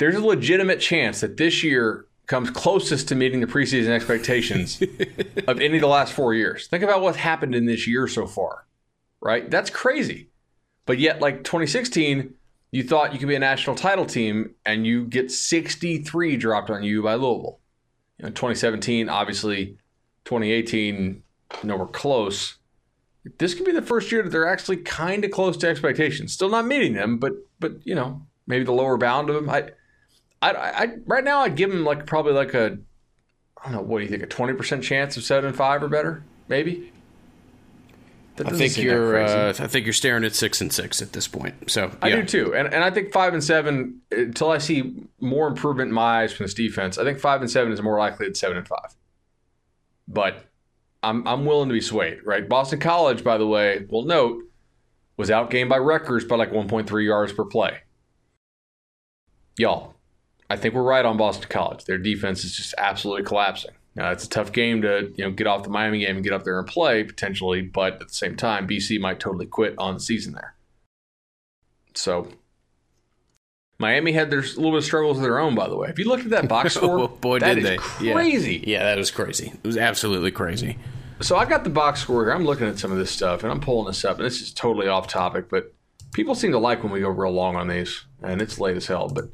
There's a legitimate chance that this year comes closest to meeting the preseason expectations (laughs) of any of the last four years. Think about what's happened in this year so far, right? That's crazy. But yet, like 2016, you thought you could be a national title team and you get 63 dropped on you by Louisville. You know, 2017, obviously, 2018, nowhere close this could be the first year that they're actually kind of close to expectations. Still not meeting them, but but you know maybe the lower bound of them. I, I, I right now I'd give them like probably like a I don't know what do you think a twenty percent chance of seven and five or better maybe. I think you're. Uh, I think you're staring at six and six at this point. So I do too, and and I think five and seven until I see more improvement in my eyes from this defense. I think five and seven is more likely than seven and five. But I'm I'm willing to be swayed, right? Boston College, by the way, will note, was outgained by Rutgers by like 1.3 yards per play. Y'all, I think we're right on Boston College. Their defense is just absolutely collapsing. Now, it's a tough game to you know get off the Miami game and get up there and play potentially, but at the same time, BC might totally quit on the season there. So Miami had their little bit of struggles of their own, by the way. If you look at that box (laughs) score, Oh, boy, that did they. Yeah. crazy. Yeah, that was crazy. It was absolutely crazy. So I got the box score here. I'm looking at some of this stuff and I'm pulling this up, and this is totally off topic, but people seem to like when we go real long on these, and it's late as hell. But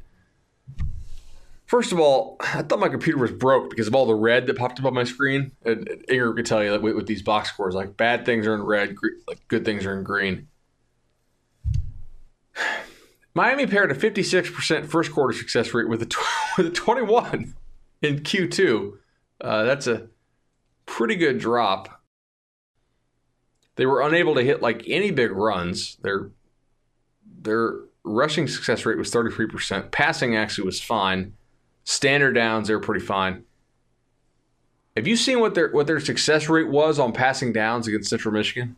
first of all, I thought my computer was broke because of all the red that popped up on my screen. And and Ingram could tell you that with, with these box scores, like bad things are in red, like good things are in green. Miami paired a 56% first quarter success rate with a, tw- (laughs) with a 21 in Q2. Uh, that's a pretty good drop. They were unable to hit like any big runs. Their their rushing success rate was 33%. Passing actually was fine. Standard downs, they were pretty fine. Have you seen what their what their success rate was on passing downs against Central Michigan?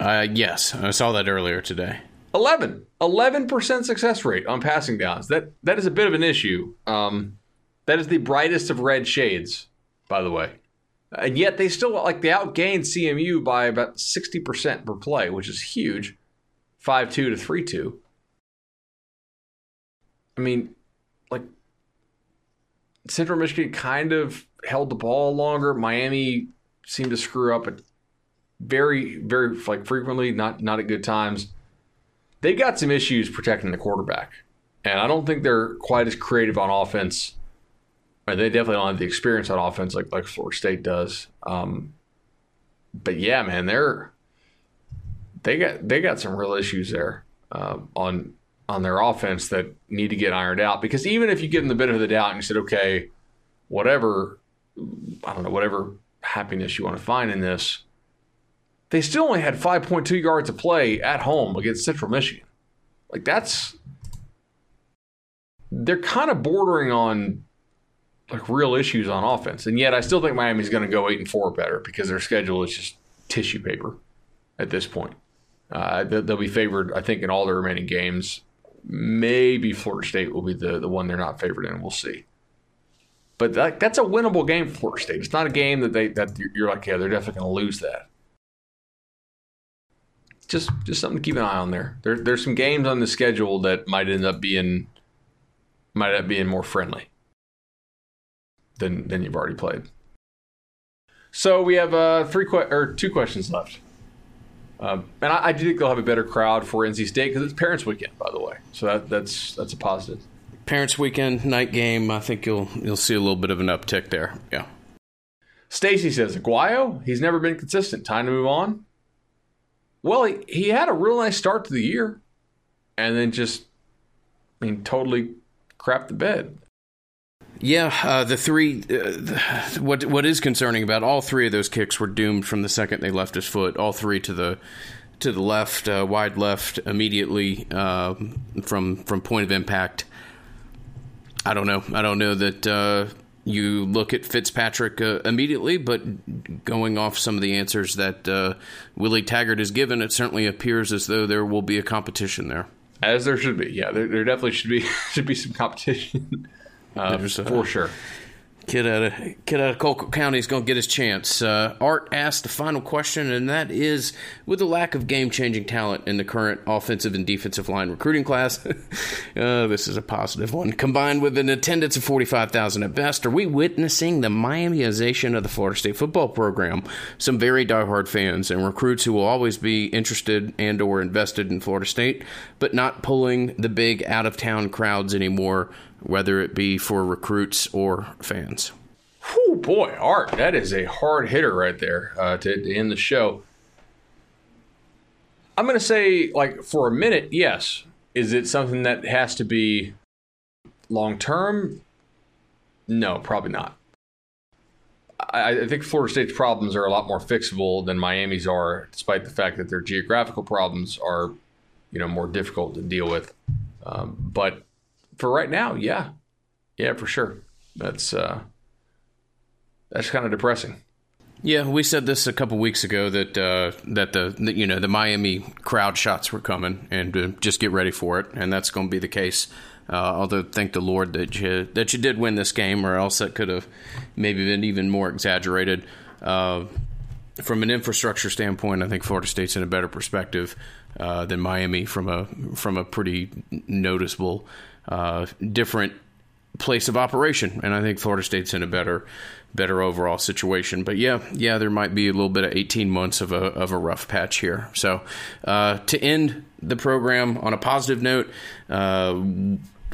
Uh, yes, I saw that earlier today. 11 11% success rate on passing downs. That that is a bit of an issue. Um, that is the brightest of red shades by the way. And yet they still like they outgained cmu by about 60% per play which is huge. 5-2 to 3-2 i mean central michigan kind of held the ball longer miami seemed to screw up at very very like frequently not not at good times they got some issues protecting the quarterback. And I don't think they're quite as creative on offense. Or they definitely don't have the experience on offense like, like Florida State does. Um, but yeah, man, they're they got they got some real issues there uh, on on their offense that need to get ironed out. Because even if you give them the benefit of the doubt and you said, okay, whatever, I don't know, whatever happiness you want to find in this, they still only had 5.2 yards of play at home against Central Michigan. Like that's they're kind of bordering on like real issues on offense. And yet I still think Miami's going to go 8 and 4 better because their schedule is just tissue paper at this point. Uh, they'll be favored, I think, in all the remaining games. Maybe Florida State will be the, the one they're not favored in. We'll see. But that, that's a winnable game for Florida State. It's not a game that they that you're like, yeah, they're definitely going to lose that just just something to keep an eye on there. There there's some games on the schedule that might end up being might end up being more friendly than than you've already played. So we have uh, three que- or two questions left, um, and I, I, do think they'll have a better crowd for NC State because it's Parents Weekend, by the way. So that, that's that's a positive. Parents Weekend night game. I think you'll you'll see a little bit of an uptick there. Yeah. Stacy says Aguayo. He's never been consistent. Time to move on. Well, he, he had a real nice start to the year and then just, I mean, totally crapped the bed. Yeah, uh, the three. Uh, what what is concerning about all three of those kicks were doomed from the second they left his foot. All three to the to the left, uh, wide left, immediately uh, from from point of impact. I don't know. I don't know that uh, you look at Fitzpatrick uh, immediately, but going off some of the answers that uh, Willie Taggart has given, it certainly appears as though there will be a competition there. As there should be, yeah, there, there definitely should be (laughs) should be some competition uh, for sure kid out of kid out of Colquitt County is going to get his chance. Uh, Art asked the final question, and that is: with the lack of game-changing talent in the current offensive and defensive line recruiting class, (laughs) uh, this is a positive one. Combined with an attendance of forty-five thousand at best, are we witnessing the Miamiization of the Florida State football program? Some very diehard fans and recruits who will always be interested and/or invested in Florida State, but not pulling the big out-of-town crowds anymore whether it be for recruits or fans. Whew, boy, Art, that is a hard hitter right there uh, to, to end the show. I'm going to say, like, for a minute, yes. Is it something that has to be long term? No, probably not. I, I, think Florida State's problems are a lot more fixable than Miami's are, despite the fact that their geographical problems are, you know, more difficult to deal with. Um, but for right now, yeah, yeah, for sure. That's uh, that's kind of depressing. Yeah, we said this a couple weeks ago that uh, that the, you know the Miami crowd shots were coming, and uh, just get ready for it, and that's going to be the case. Uh, although thank the Lord that you that you did win this game, or else that could have maybe been even more exaggerated. Uh, from an infrastructure standpoint, I think Florida State's in a better perspective uh, than Miami from a from a pretty noticeable uh, different place of operation, and I think Florida State's in a better better overall situation. But yeah, yeah, there might be a little bit of 18 months of a of a rough patch here. So uh, to end the program on a positive note. Uh,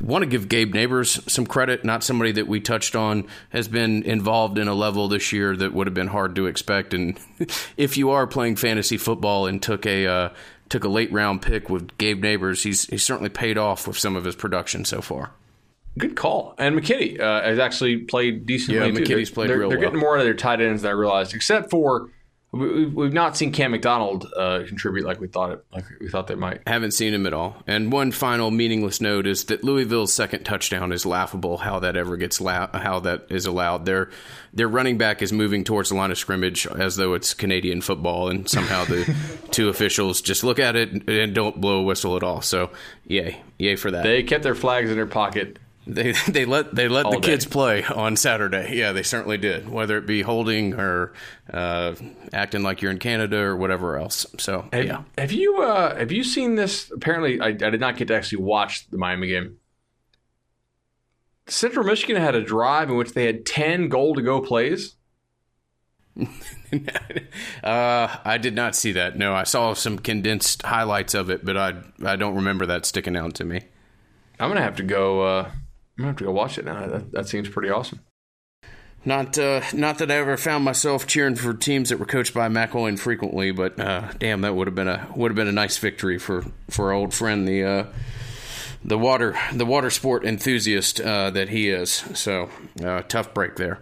want to give Gabe Nabers some credit. Not somebody that we touched on has been involved in a level this year that would have been hard to expect. And (laughs) if you are playing fantasy football and took a uh, took a late round pick with Gabe Nabers. He's he's certainly paid off with some of his production so far. Good call. And McKitty uh, has actually played decently. Yeah, McKitty's played they're, real They're well. getting more out of their tight ends than I realized, except for We've not seen Cam McDonald uh, contribute like we thought it, like we thought they might. Haven't seen him at all. And one final meaningless note is that Louisville's second touchdown is laughable. How that ever gets la- how that is allowed. Their their running back is moving towards the line of scrimmage as though it's Canadian football, and somehow the (laughs) two officials just look at it and don't blow a whistle at all. So yay, yay for that. They kept their flags in their pocket they they let they let All the day. kids play on Saturday. Yeah, they certainly did. Whether it be holding or uh, acting like you're in Canada or whatever else. So have, yeah. Have you uh, have you seen this? Apparently, I, I did not get to actually watch the Miami game. Central Michigan had a drive in which they had ten goal to go plays, (laughs) uh, I did not see that. No, I saw some condensed highlights of it, but I I don't remember that sticking out to me. I'm gonna have to go. Uh, I'm gonna have to go watch it now. That, that seems pretty awesome. Not uh, not that I ever found myself cheering for teams that were coached by McElwain frequently, but uh, damn, that would have been a would have been a nice victory for for our old friend the uh, the water the water sport enthusiast uh, that he is. So uh, tough break there.